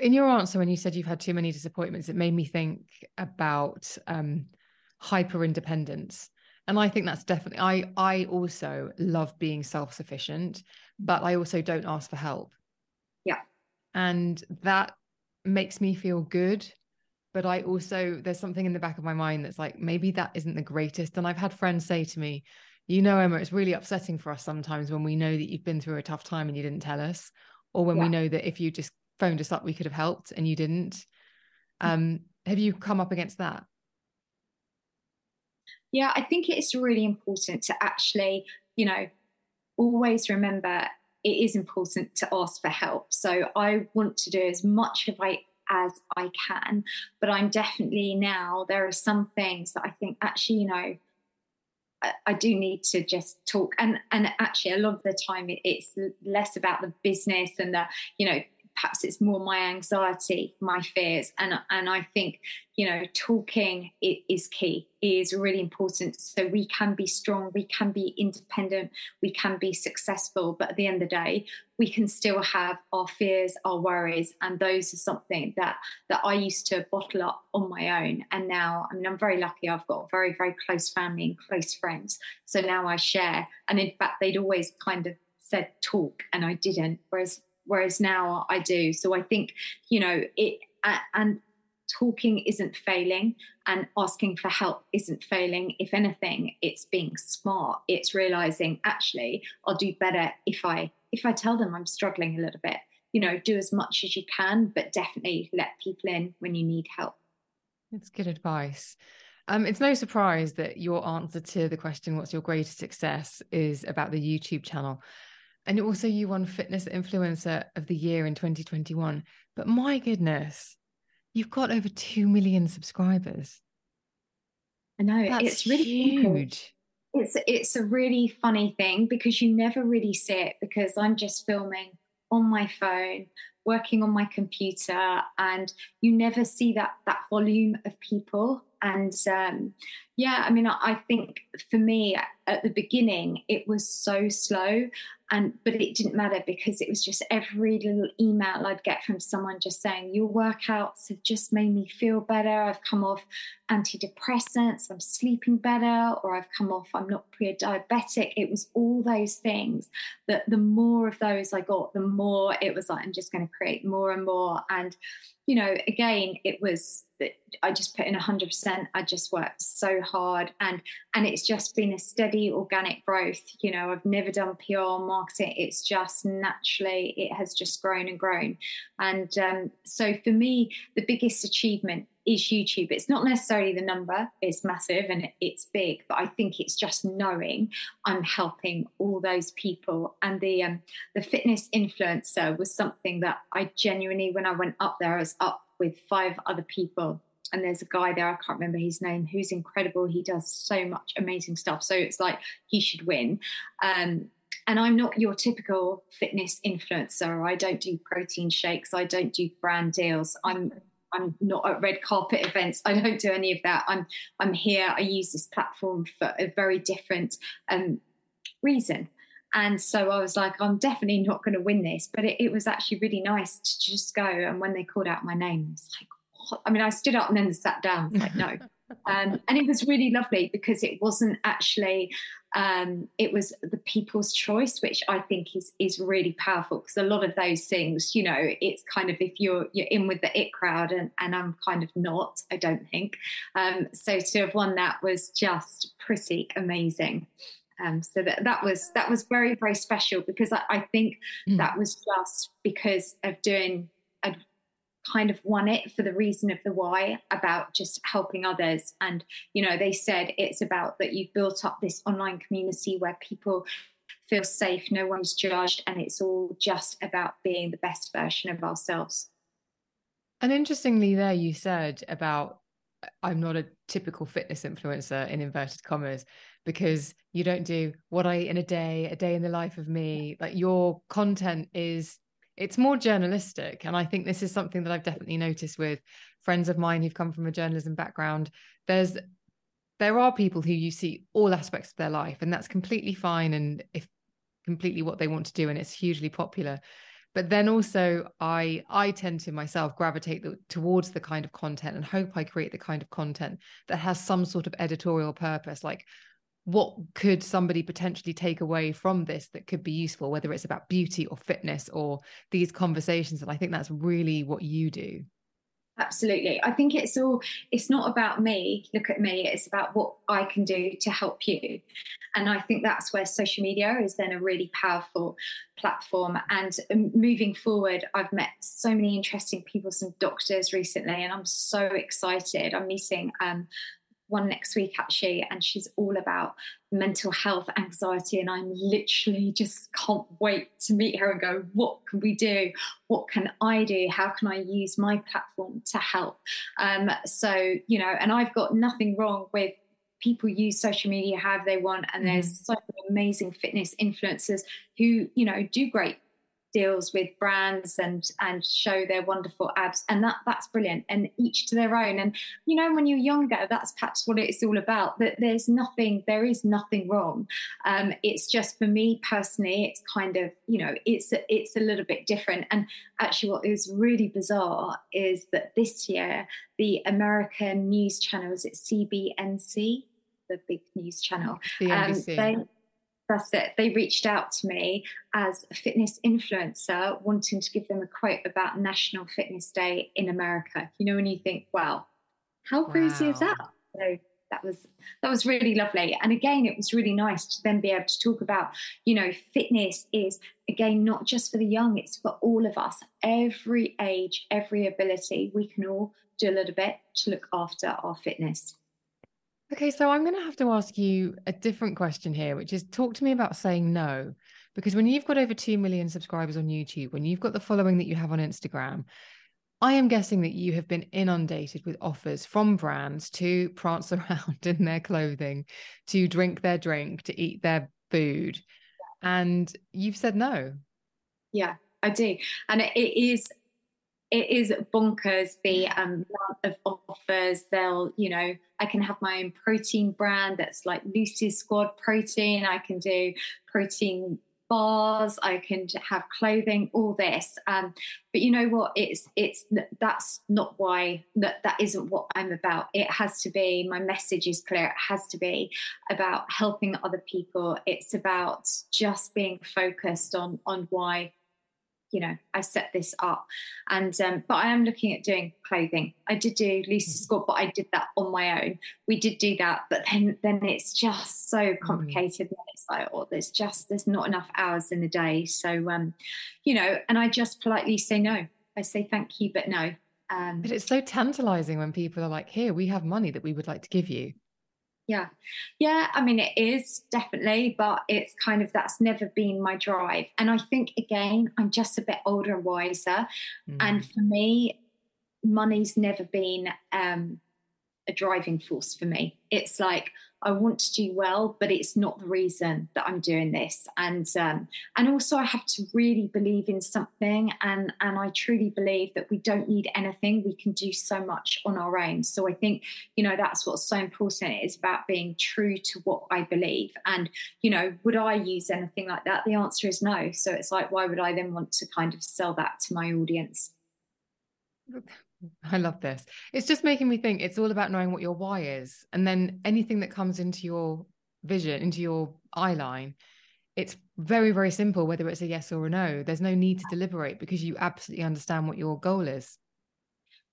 In your answer, when you said you've had too many disappointments, it made me think about um, hyper independence. And I think that's definitely, I, I also love being self sufficient, but I also don't ask for help. Yeah. And that makes me feel good. But I also, there's something in the back of my mind that's like, maybe that isn't the greatest. And I've had friends say to me, you know, Emma, it's really upsetting for us sometimes when we know that you've been through a tough time and you didn't tell us, or when we know that if you just phoned us up, we could have helped and you didn't. Um, have you come up against that? Yeah, I think it's really important to actually, you know, always remember it is important to ask for help. So I want to do as much of I as I can, but I'm definitely now there are some things that I think actually, you know, I, I do need to just talk and and actually a lot of the time it, it's less about the business and the you know perhaps it's more my anxiety my fears and and i think you know talking is key is really important. So we can be strong we can be independent we can be successful but at the end of the day we can still have our fears our worries and those are something that that i used to bottle up on my own. And now i mean i'm very lucky. I've got very very close family and close friends. So now i share. And in fact they'd always kind of said talk and i didn't. Whereas whereas now I do. So I think, you know, it and talking isn't failing and asking for help isn't failing. If anything, it's being smart. It's realizing actually I'll do better if I if I tell them I'm struggling a little bit. You know, do as much as you can, but definitely let people in when you need help. It's good advice. Um, it's no surprise that your answer to the question, what's your greatest success, is about the YouTube channel. And also, you won Fitness Influencer of the Year in 2021. But my goodness, you've got over 2 million subscribers. I know That's it's really huge. It's it's a really funny thing because you never really see it because I'm just filming on my phone working on my computer and you never see that that volume of people and um, yeah i mean I, I think for me at the beginning it was so slow and but it didn't matter because it was just every little email i'd get from someone just saying your workouts have just made me feel better. I've come off antidepressants. I'm sleeping better or i've come off i'm not pre-diabetic it was all those things that the more of those i got the more it was like i'm just going to create more and more and you know again it was that I just put in 100%. I just worked so hard and and it's just been a steady organic growth. You know, I've never done PR marketing. It's just naturally it has just grown and grown. And um, so for me, the biggest achievement is YouTube. It's not necessarily the number, it's massive and it's big, but I think it's just knowing I'm helping all those people. And the um, the fitness influencer was something that I genuinely, when I went up there, I was up with five other people. And there's a guy there, I can't remember his name, who's incredible. He does so much amazing stuff. So it's like he should win. Um, and I'm not your typical fitness influencer. I don't do protein shakes. I don't do brand deals. I'm I'm not at red carpet events. I don't do any of that. I'm I'm here. I use this platform for a very different um, reason. And so I was like, I'm definitely not going to win this. But it, it, was actually really nice to just go. And when they called out my name, it's like, what? I mean, I stood up and then sat down. like, no. um, and it was really lovely because it wasn't actually, um, it was the people's choice, which I think is is really powerful because a lot of those things, you know, it's kind of if you're you're in with the it crowd and, and I'm kind of not, I don't think. Um, so to have won that was just pretty amazing. Um, so that that was that was very very special because I, I think mm. that was just because of doing kind of won it for the reason of the why about just helping others. And you know they said it's about that you've built up this online community where people feel safe no one's judged and it's all just about being the best version of ourselves. And interestingly there you said about i'm not a typical fitness influencer in inverted commas because you don't do what I eat in a day, a day in the life of me. Like your content is it's more journalistic. And I think this is something that I've definitely noticed with friends of mine who've come from a journalism background. There's there are people who you see all aspects of their life, and that's completely fine and if completely what they want to do, and it's hugely popular. But then also I I tend to myself gravitate the, towards the kind of content and hope I create the kind of content that has some sort of editorial purpose. Like what could somebody potentially take away from this that could be useful, whether it's about beauty or fitness or these conversations. And I think that's really what you do. Absolutely. I think it's all, it's not about me, look at me, it's about what I can do to help you. And I think that's where social media is then a really powerful platform. And um, moving forward, I've met so many interesting people, some doctors recently, and I'm so excited. I'm meeting um, one next week actually, and she's all about mental health, anxiety, and I'm literally just can't wait to meet her and go, what can we do? What can I do? How can I use my platform to help? Um, so you know, and I've got nothing wrong with people use social media however they want and there's mm. so many amazing fitness influencers who you know do great deals with brands and and show their wonderful abs and that that's brilliant and each to their own and you know when you're younger that's perhaps what it's all about that there's nothing there is nothing wrong. Um, it's just for me personally it's kind of you know it's it's a little bit different and actually what is really bizarre is that this year the american news channel is it cbnc the big news channel. Um, they, that's it. They reached out to me as a fitness influencer, wanting to give them a quote about National Fitness Day in America. You know, when you think, wow, how crazy wow. is that? So that was that was really lovely. And again, it was really nice to then be able to talk about, you know, fitness is again not just for the young, it's for all of us, every age, every ability. We can all do a little bit to look after our fitness. Okay, so I'm going to have to ask you a different question here, which is talk to me about saying no. Because when you've got over 2 million subscribers on YouTube, when you've got the following that you have on Instagram, I am guessing that you have been inundated with offers from brands to prance around in their clothing, to drink their drink, to eat their food. And you've said no. Yeah, I do. And it, is it is bonkers the um, amount of offers they'll you know i can have my own protein brand that's like Lucy's squad protein. I can do protein bars. I can have clothing all this. Um, but you know what? It's it's that's not why that that isn't what i'm about. It has to be my message is clear. It has to be about helping other people. It's about just being focused on on why you know I set this up, and um, but I am looking at doing clothing. I did do Lucy mm-hmm. Scott, but I did that on my own. We did do that, but then then it's just so mm-hmm. complicated. Mm. It's like oh, there's just there's not enough hours in the day. So um, you know, and I just politely say no. I say thank you, but no. Um, but it's so tantalizing when people are like, "Here, we have money that we would like to give you." Yeah. Yeah. I mean, it is definitely, but it's kind of that's never been my drive. And I think, again, I'm just a bit older and wiser. Mm. And for me, money's never been um, a driving force for me. It's like, I want to do well, but it's not the reason that I'm doing this. And um, and also I have to really believe in something, and and I truly believe that we don't need anything. We can do so much on our own. So I think you know that's what's so important. It's about being true to what I believe. And you know, would I use anything like that? The answer is no. So it's like, why would I then want to kind of sell that to my audience? I love this. It's just making me think it's all about knowing what your why is. And then anything that comes into your vision, into your eye line, it's very, very simple, whether it's a yes or a no. There's no need to deliberate because you absolutely understand what your goal is.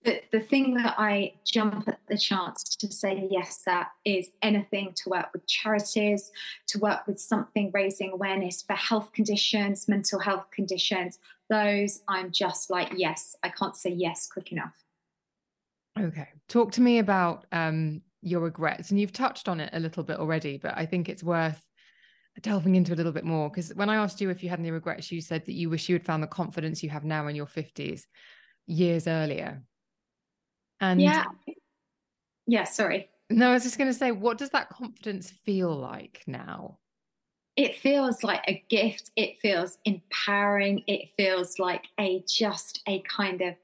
The, the thing that I jump at the chance to say yes at is anything to work with charities, to work with something raising awareness for health conditions, mental health conditions, those I'm just like, yes, I can't say yes quick enough. Okay. Talk to me about um, your regrets. And you've touched on it a little bit already, but I think it's worth delving into a little bit more. Because when I asked you if you had any regrets, you said that you wish you had found the confidence you have now in your 50s years earlier. And yeah. Yeah, sorry. No, I was just going to say, what does that confidence feel like now? It feels like a gift. It feels empowering. It feels like a just a kind of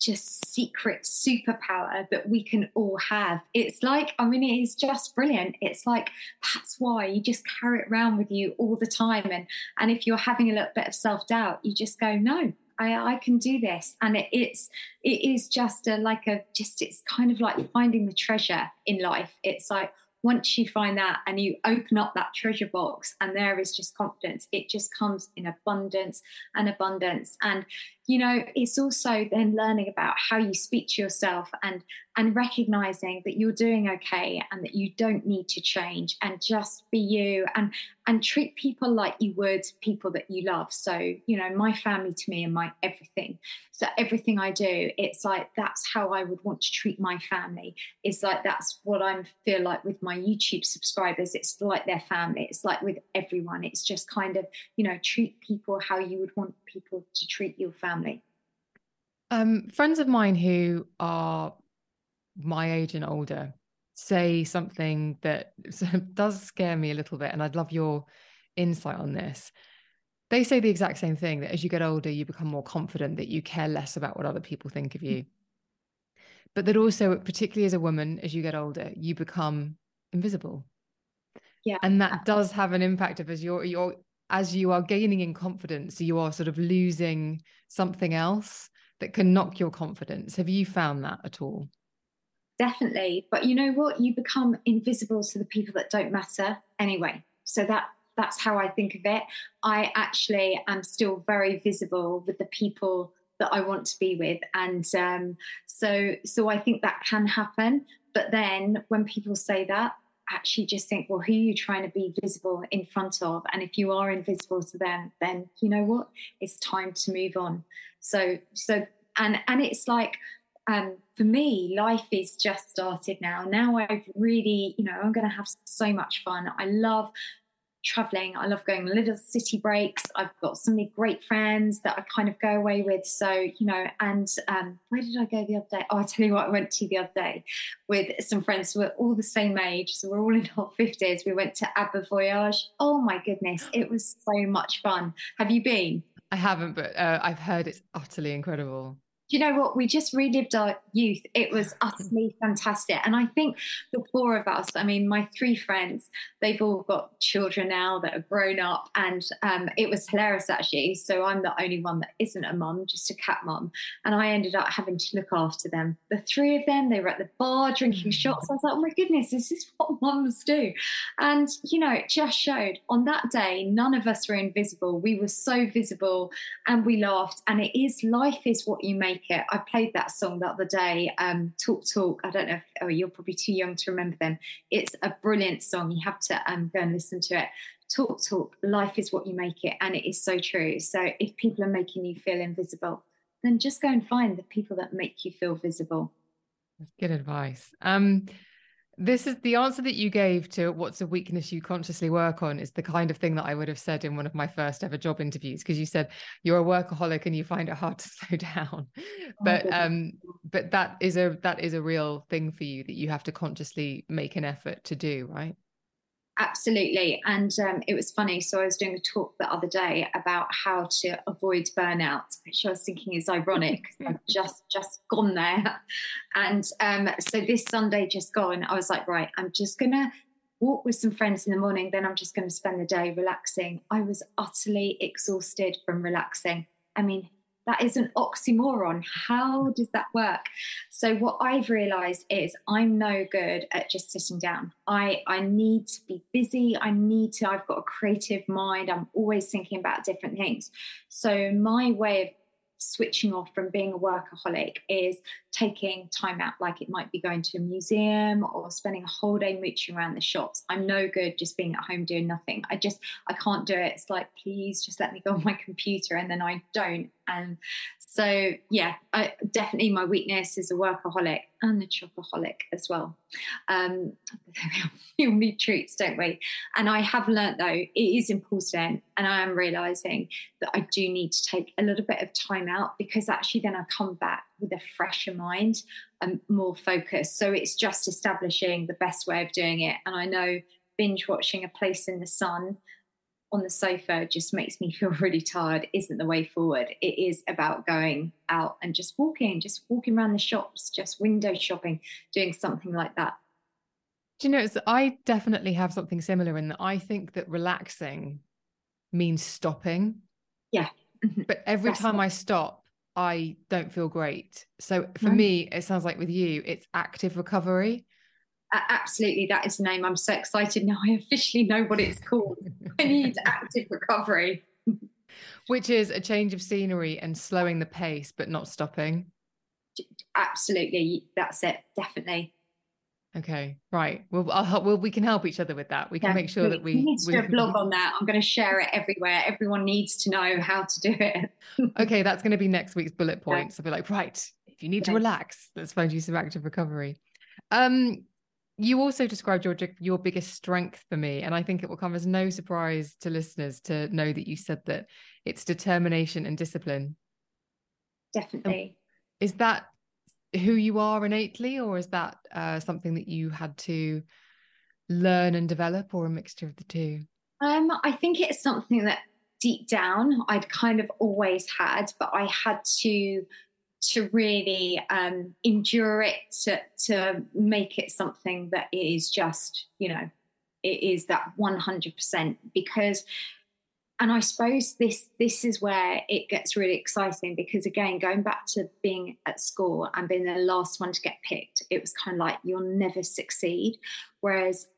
just secret superpower that we can all have. It's like, I mean, it is just brilliant. It's like that's why you just carry it around with you all the time. And and if you're having a little bit of self-doubt, you just go, no, I, I can do this. And it, it's it is just a like a just it's kind of like finding the treasure in life. It's like once you find that and you open up that treasure box and there is just confidence it just comes in abundance and abundance. And you know it's also then learning about how you speak to yourself and and recognizing that you're doing okay and that you don't need to change and just be you and and treat people like you would people that you love. So you know my family to me and my everything. So everything i do it's like that's how i would want to treat my family. It's like that's what i feel like with my youtube subscribers. It's like their family. It's like with everyone. It's just kind of you know treat people how you would want people to treat your family um, friends of mine who are my age and older say something that does scare me a little bit. And I'd love your insight on this. They say the exact same thing that as you get older, you become more confident, that you care less about what other people think of you. But that also, particularly as a woman, as you get older, you become invisible. Yeah. And that does have an impact of as you're you're as you are gaining in confidence, you are sort of losing something else that can knock your confidence. Have you found that at all? definitely. But you know what? You become invisible to the people that don't matter anyway. So that that's how i think of it. I actually am still very visible with the people that i want to be with. And um, so so i think that can happen. But then when people say that actually just think well who are you trying to be visible in front of and if you are invisible to them then you know what it's time to move on so so and and it's like um, for me, life is just started now. Now I've really, you know, I'm going to have so much fun. I love traveling. I love going little city breaks. I've got so many great friends that I kind of go away with. So, you know, and um, where did I go the other day? Oh, I tell you what, I went to the other day with some friends who were all the same age. So we're all in our 50s. We went to Abba Voyage. Oh my goodness, it was so much fun. Have you been? I haven't, but uh, I've heard it's utterly incredible you know what? We just relived our youth. It was utterly fantastic. And I think the four of us, I mean, my three friends, they've all got children now that are grown up. And um, it was hilarious, actually. So I'm the only one that isn't a mum, just a cat mum. And I ended up having to look after them. The three of them, they were at the bar drinking shots. I was like, oh my goodness, this is what mums do. And, you know, it just showed on that day, none of us were invisible. We were so visible and we laughed. And it is life is what you make it. I played that song the other day, um, Talk Talk. I don't know if, oh, you're probably too young to remember them. It's a brilliant song. You have to um, go and listen to it. Talk Talk, life is what you make it. And it is so true. So if people are making you feel invisible, then just go and find the people that make you feel visible. That's good advice. Um, this is the answer that you gave to what's a weakness you consciously work on is the kind of thing that I would have said in one of my first ever job interviews because you said you're a workaholic and you find it hard to slow down. But um but that is a that is a real thing for you that you have to consciously make an effort to do, right? Absolutely. And um, it was funny. So I was doing a talk the other day about how to avoid burnout, which I was thinking is ironic because I've just just gone there. And um, so this Sunday just gone, I was like, right, I'm just gonna walk with some friends in the morning. Then I'm just going to spend the day relaxing. I was utterly exhausted from relaxing. I mean, that is an oxymoron. How does that work? So what I've realized is I'm no good at just sitting down. I I need to be busy. I need to I've got a creative mind. I'm always thinking about different things. So my way of switching off from being a workaholic is taking time out, like it might be going to a museum or spending a whole day mooching around the shops. I'm no good just being at home doing nothing. I just, I can't do it. It's like, please just let me go on my computer. And then I don't. And so, yeah, I, definitely my weakness is a workaholic and a chocoholic as well. Um, we all need treats, don't we? And I have learnt though, it is important. And I am realizing that I do need to take a little bit of time out because actually then I come back with a fresher mind and more focus. So it's just establishing the best way of doing it. And I know binge watching A Place in the Sun on the sofa just makes me feel really tired isn't the way forward. It is about going out and just walking, just walking around the shops, just window shopping, doing something like that. Do you know, I definitely have something similar in that I think that relaxing means stopping. Yeah. Mm-hmm. But every That's time I stop, I don't feel great. So for no. me, it sounds like with you, it's active recovery absolutely that is the name. I'm so excited now. I officially know what it's called. I need active recovery. Which is a change of scenery and slowing the pace but not stopping. Absolutely that's it definitely. Okay right. Well, I'll, well we can help each other with that. We can yeah, make sure that we, we need to do a blog on that. I'm going to share it everywhere. Everyone needs to know how to do it. Okay that's going to be next week's bullet points. Yeah. i'll be like right if you need yeah. to relax let's find you some active recovery. Um you also described your your biggest strength for me and i think it will come as no surprise to listeners to know that you said that it's determination and discipline. Definitely. is that who you are innately or is that uh, something that you had to learn and develop or a mixture of the two? Um, i think it's something that deep down i'd kind of always had but i had to to really um, endure it, to, to make it something that is just, you know, it is that 100% because and I suppose this this is where it gets really exciting because again, going back to being at school and being the last one to get picked, it was kind of like you'll never succeed. Whereas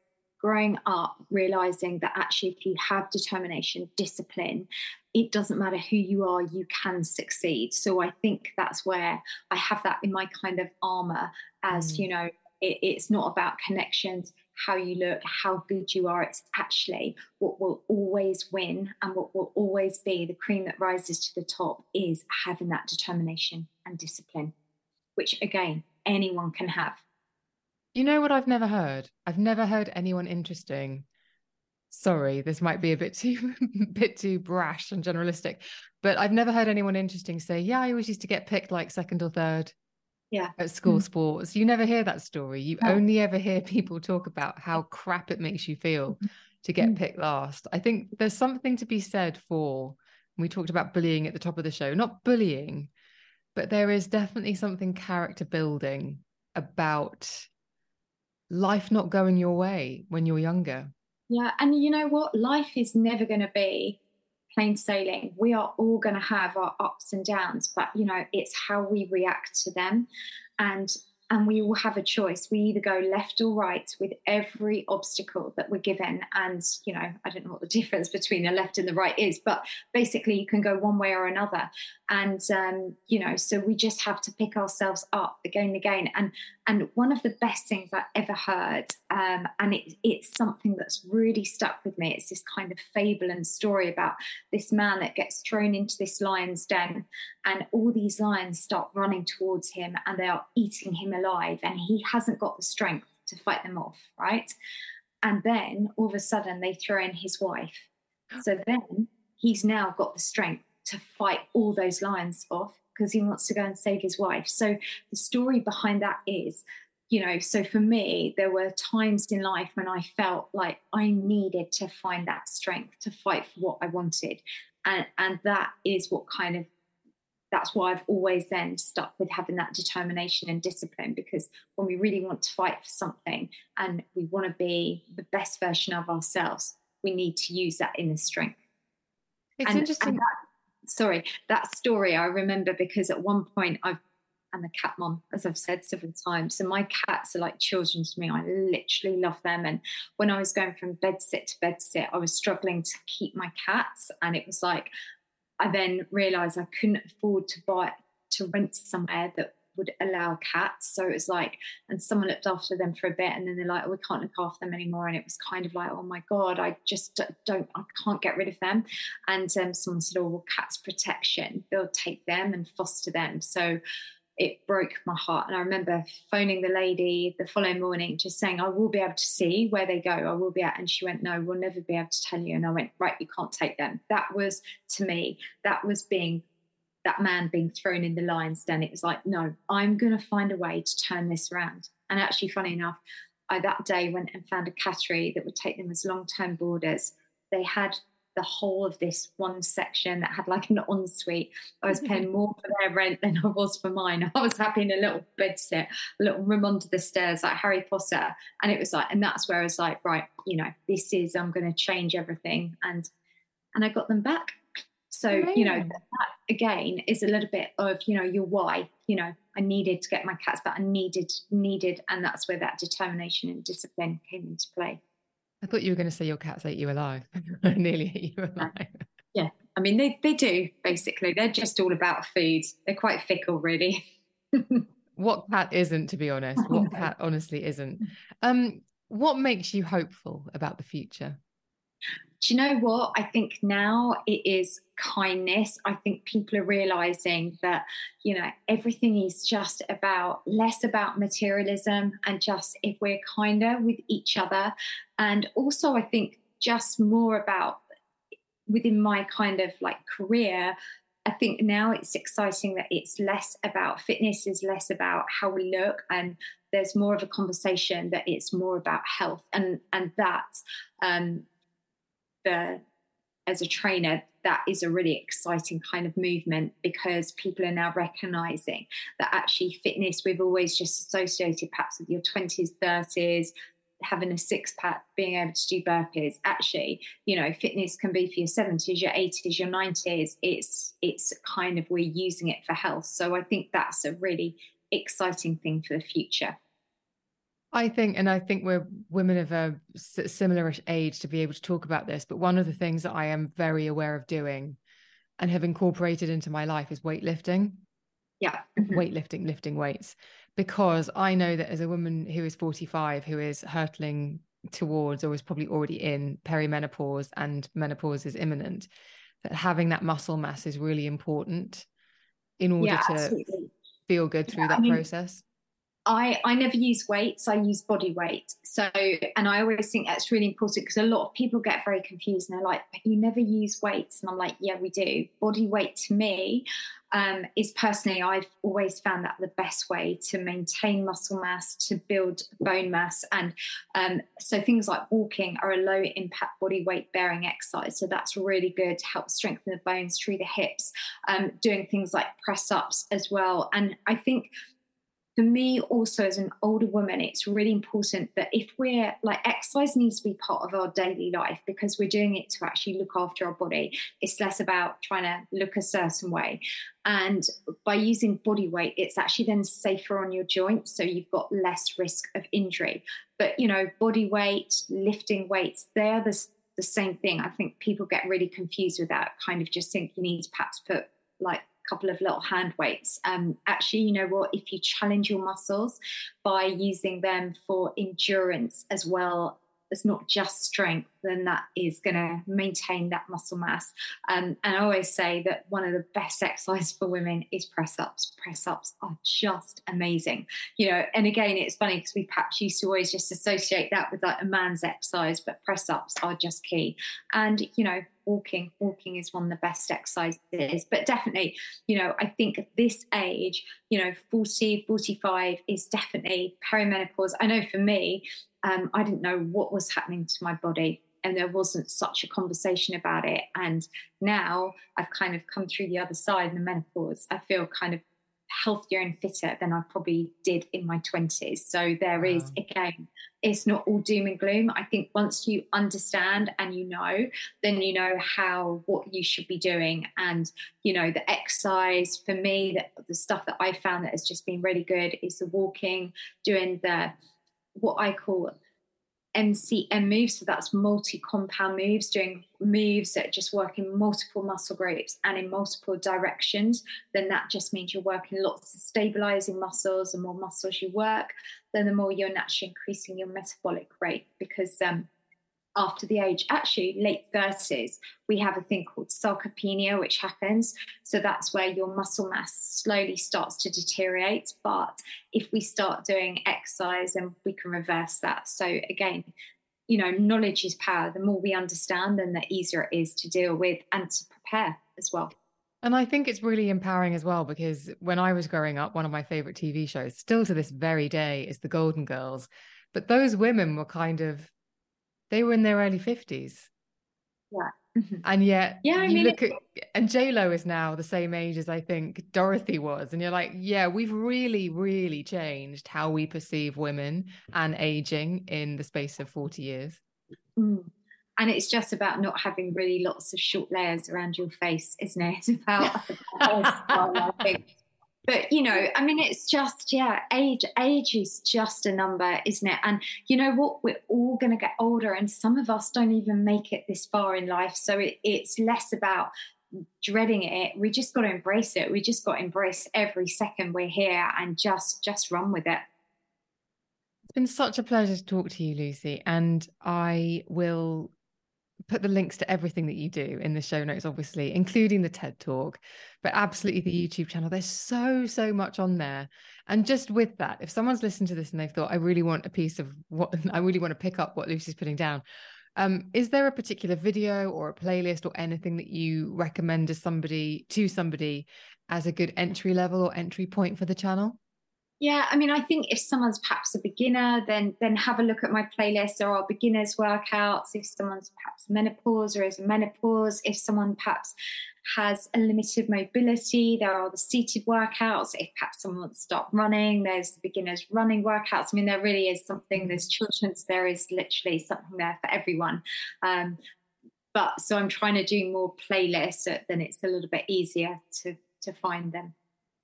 growing up, realizing that actually, if you have determination, discipline, it doesn't matter who you are, you can succeed. So I think that's where I have that in my kind of armor as, mm. you know, it, it's not about connections, how you look, how good you are. It's actually what will always win and what will always be the cream that rises to the top is having that determination and discipline, which again, anyone can have. You know what I've never heard? I've never heard anyone interesting. Sorry, this might be a bit too bit too brash and generalistic, but I've never heard anyone interesting say, "Yeah, I always used to get picked like second or third yeah at school mm. sports you never hear that story you only ever hear people talk about how crap it makes you feel mm-hmm. to get mm. picked last i think there's something to be said for We talked about bullying at the top of the show, not bullying, but there is definitely something character building about life not going your way when you're younger. Yeah. And you know what? Life is never going to be plain sailing. We are all going to have our ups and downs, but you know, it's how we react to them. And and we will have a choice. We either go left or right with every obstacle that we're given. And, you know, I don't know what the difference between the left and the right is, but basically you can go one way or another. And, um, you know, so we just have to pick ourselves up again and again. And, and one of the best things I ever heard, um, and it, it's something that's really stuck with me, it's this kind of fable and story about this man that gets thrown into this lion's den and all these lions start running towards him and they are eating him alive and he hasn't got the strength to fight them off right? And then all of a sudden they throw in his wife. So then he's now got the strength to fight all those lions off because he wants to go and save his wife so the story behind that is you know so for me there were times in life when i felt like i needed to find that strength to fight for what i wanted and and that is what kind of that's why I've always then stuck with having that determination and discipline because when we really want to fight for something and we want to be the best version of ourselves, we need to use that inner strength. It's and, interesting. And that, sorry, that story I remember because at one point I've I'm a cat mom, as I've said several times. So my cats are like children to me. I literally love them. And when I was going from bed sit to bed sit, I was struggling to keep my cats. And it was like I then realised I couldn't afford to buy to rent somewhere that would allow cats. So it was like, and someone looked after them for a bit, and then they're like, oh, we can't look after them anymore. And it was kind of like, oh my god, I just don't, I can't get rid of them. And um, someone said, oh, well, cats protection, they'll take them and foster them. So it broke my heart. And I remember phoning the lady the following morning, just saying, I will be able to see where they go. I will be able. And she went, No, we'll never be able to tell you. And I went, Right, you can't take them. That was to me, that was being that man being thrown in the lion's den. It was like, No, I'm going to find a way to turn this around. And actually, funny enough, I that day went and found a cattery that would take them as long term boarders. They had the whole of this one section that had like an ensuite. I was paying more for their rent than I was for mine. I was having a little bed sit, a little room under the stairs like Harry Potter. And it was like, and that's where I was like, right, you know, this is, I'm going to change everything. And, and I got them back. So, Amazing. you know, that again is a little bit of, you know, your why, you know, I needed to get my cats back. I needed, needed. And that's where that determination and discipline came into play. I thought you were going to say your cats ate you alive. Nearly ate you alive. Yeah. I mean, they, they do, basically. They're just all about food. They're quite fickle, really. what cat isn't, to be honest? What cat honestly isn't? Um, what makes you hopeful about the future? Do you know what? I think now it is kindness. I think people are realizing that, you know, everything is just about less about materialism and just if we're kinder with each other. And also, I think just more about within my kind of like career. I think now it's exciting that it's less about fitness, is less about how we look, and there's more of a conversation that it's more about health, and and that um, as a trainer that is a really exciting kind of movement because people are now recognizing that actually fitness we've always just associated perhaps with your 20s 30s having a six pack being able to do burpees. Actually you know fitness can be for your 70s your 80s your 90s it's it's kind of we're using it for health. So i think that's a really exciting thing for the future I think, and I think we're women of a similar age to be able to talk about this. But one of the things that I am very aware of doing and have incorporated into my life is weightlifting. Yeah. weightlifting, lifting weights. Because I know that as a woman who is 45, who is hurtling towards or is probably already in perimenopause and menopause is imminent, that having that muscle mass is really important in order yeah, to feel good through yeah, that I mean, process I, I never use weights, I use body weight. So, and I always think that's really important because a lot of people get very confused and they're like, but you never use weights. And I'm like, yeah, we do. Body weight to me um, is personally, I've always found that the best way to maintain muscle mass, to build bone mass. And um, so things like walking are a low impact body weight bearing exercise. So that's really good to help strengthen the bones through the hips, um, doing things like press ups as well. And I think for me also as an older woman it's really important that if we're like exercise needs to be part of our daily life because we're doing it to actually look after our body. It's less about trying to look a certain way. And by using body weight it's actually then safer on your joints so you've got less risk of injury. But you know body weight lifting weights they're the, the same thing. I think people get really confused with that kind of just think you need to perhaps put like couple of little hand weights. Um, actually, you know what? If you challenge your muscles by using them for endurance as well as not just strength, then that is going to maintain that muscle mass. Um, and I always say that one of the best exercises for women is press ups. Press ups are just amazing, you know. And again, it's funny because we perhaps used to always just associate that with like a man's exercise, but press ups are just key. And you know, walking walking is one of the best exercises but definitely you know i think at this age you know 40 45 is definitely perimenopause. I know for me um, i didn't know what was happening to my body and there wasn't such a conversation about it. And now i've kind of come through the other side in the menopause. I feel kind of healthier and fitter than I probably did in my 20s. So there wow. is again, it's not all doom and gloom. I think once you understand and you know, then you know how what you should be doing. And you know, the exercise for me, the, the stuff that I found that has just been really good is the walking, doing the what I call MCM moves, so that's multi compound moves, doing moves that just work in multiple muscle groups and in multiple directions, then that just means you're working lots of stabilizing muscles. The more muscles you work, then the more you're naturally increasing your metabolic rate because um, after the age, actually late 30s, we have a thing called sarcopenia, which happens. So that's where your muscle mass slowly starts to deteriorate. But if we start doing exercise, then we can reverse that. So again, you know, knowledge is power. The more we understand, then the easier it is to deal with and to prepare as well. And I think it's really empowering as well because when I was growing up, one of my favorite TV shows, still to this very day, is The Golden Girls. But those women were kind of they were in their early 50s. Yeah. Mm-hmm. And yet, yeah, I mean, look at and J Lo is now the same age as I think Dorothy was, and you're like, yeah, we've really, really changed how we perceive women and aging in the space of forty years. Mm. And it's just about not having really lots of short layers around your face, isn't it? It's about, I think but you know i mean it's just yeah age age is just a number isn't it? And you know what? We're all going to get older and some of us don't even make it this far in life. So it, it's less about dreading it. We just got to embrace it. We just got to embrace every second we're here and just just run with it. It's been such a pleasure to talk to you lucy and i will put the links to everything that you do in the show notes, obviously, including the TED Talk, but absolutely the YouTube channel. There's so, so much on there. And just with that, if someone's listened to this and they've thought, I really want a piece of what I really want to pick up what Lucy's putting down, um, is there a particular video or a playlist or anything that you recommend to somebody to somebody as a good entry level or entry point for the channel? Yeah, I mean, I think if someone's perhaps a beginner, then then have a look at my playlist. There are beginners workouts. If someone's perhaps menopause or is menopause, if someone perhaps has a limited mobility, there are the seated workouts. If perhaps someone wants to start running, there's the beginners running workouts. I mean, there really is something. There's children's. There is literally something there for everyone. Um, but so I'm trying to do more playlists, so then it's a little bit easier to to find them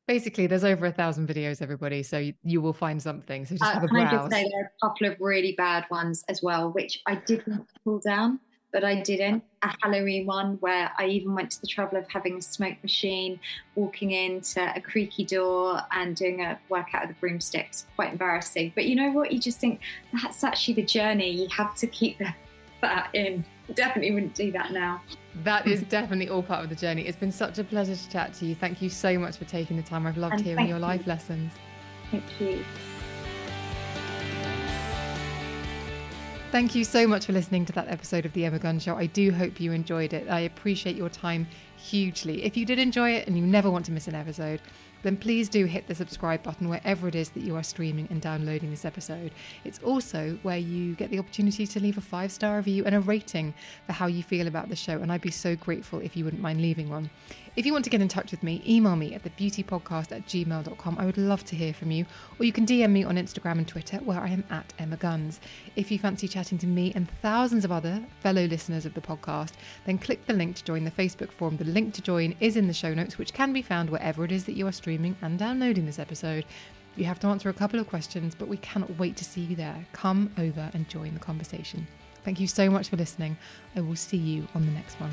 basically there's over a thousand videos everybody so you, you will find something so just uh, have a browse. I just say there are a couple of really bad ones as well which I didn't pull down but I didn't. A Halloween one where I even went to the trouble of having a smoke machine walking into a creaky door and doing a workout with the broomsticks. Quite embarrassing but you know what? You just think that's actually the journey. You have to keep that in definitely wouldn't do that now. That is definitely all part of the journey. It's been such a pleasure to chat to you. Thank you so much for taking the time. I've loved and hearing your life you. lessons. Thank you. Thank you so much for listening to that episode of The Emma Guns Show. I do hope you enjoyed it. I appreciate your time hugely. If you did enjoy it and you never want to miss an episode, then please do hit the subscribe button wherever it is that you are streaming and downloading this episode. It's also where you get the opportunity to leave a five star review and a rating for how you feel about the show. And I'd be so grateful if you wouldn't mind leaving one. If you want to get in touch with me, email me at thebeautypodcast at gmail.com. I would love to hear from you. Or you can DM me on Instagram and Twitter, where I am at Emma Guns. If you fancy chatting to me and thousands of other fellow listeners of the podcast, then click the link to join the Facebook forum. The link to join is in the show notes, which can be found wherever it is that you are streaming and downloading this episode. You have to answer a couple of questions, but we cannot wait to see you there. Come over and join the conversation. Thank you so much for listening. I will see you on the next one.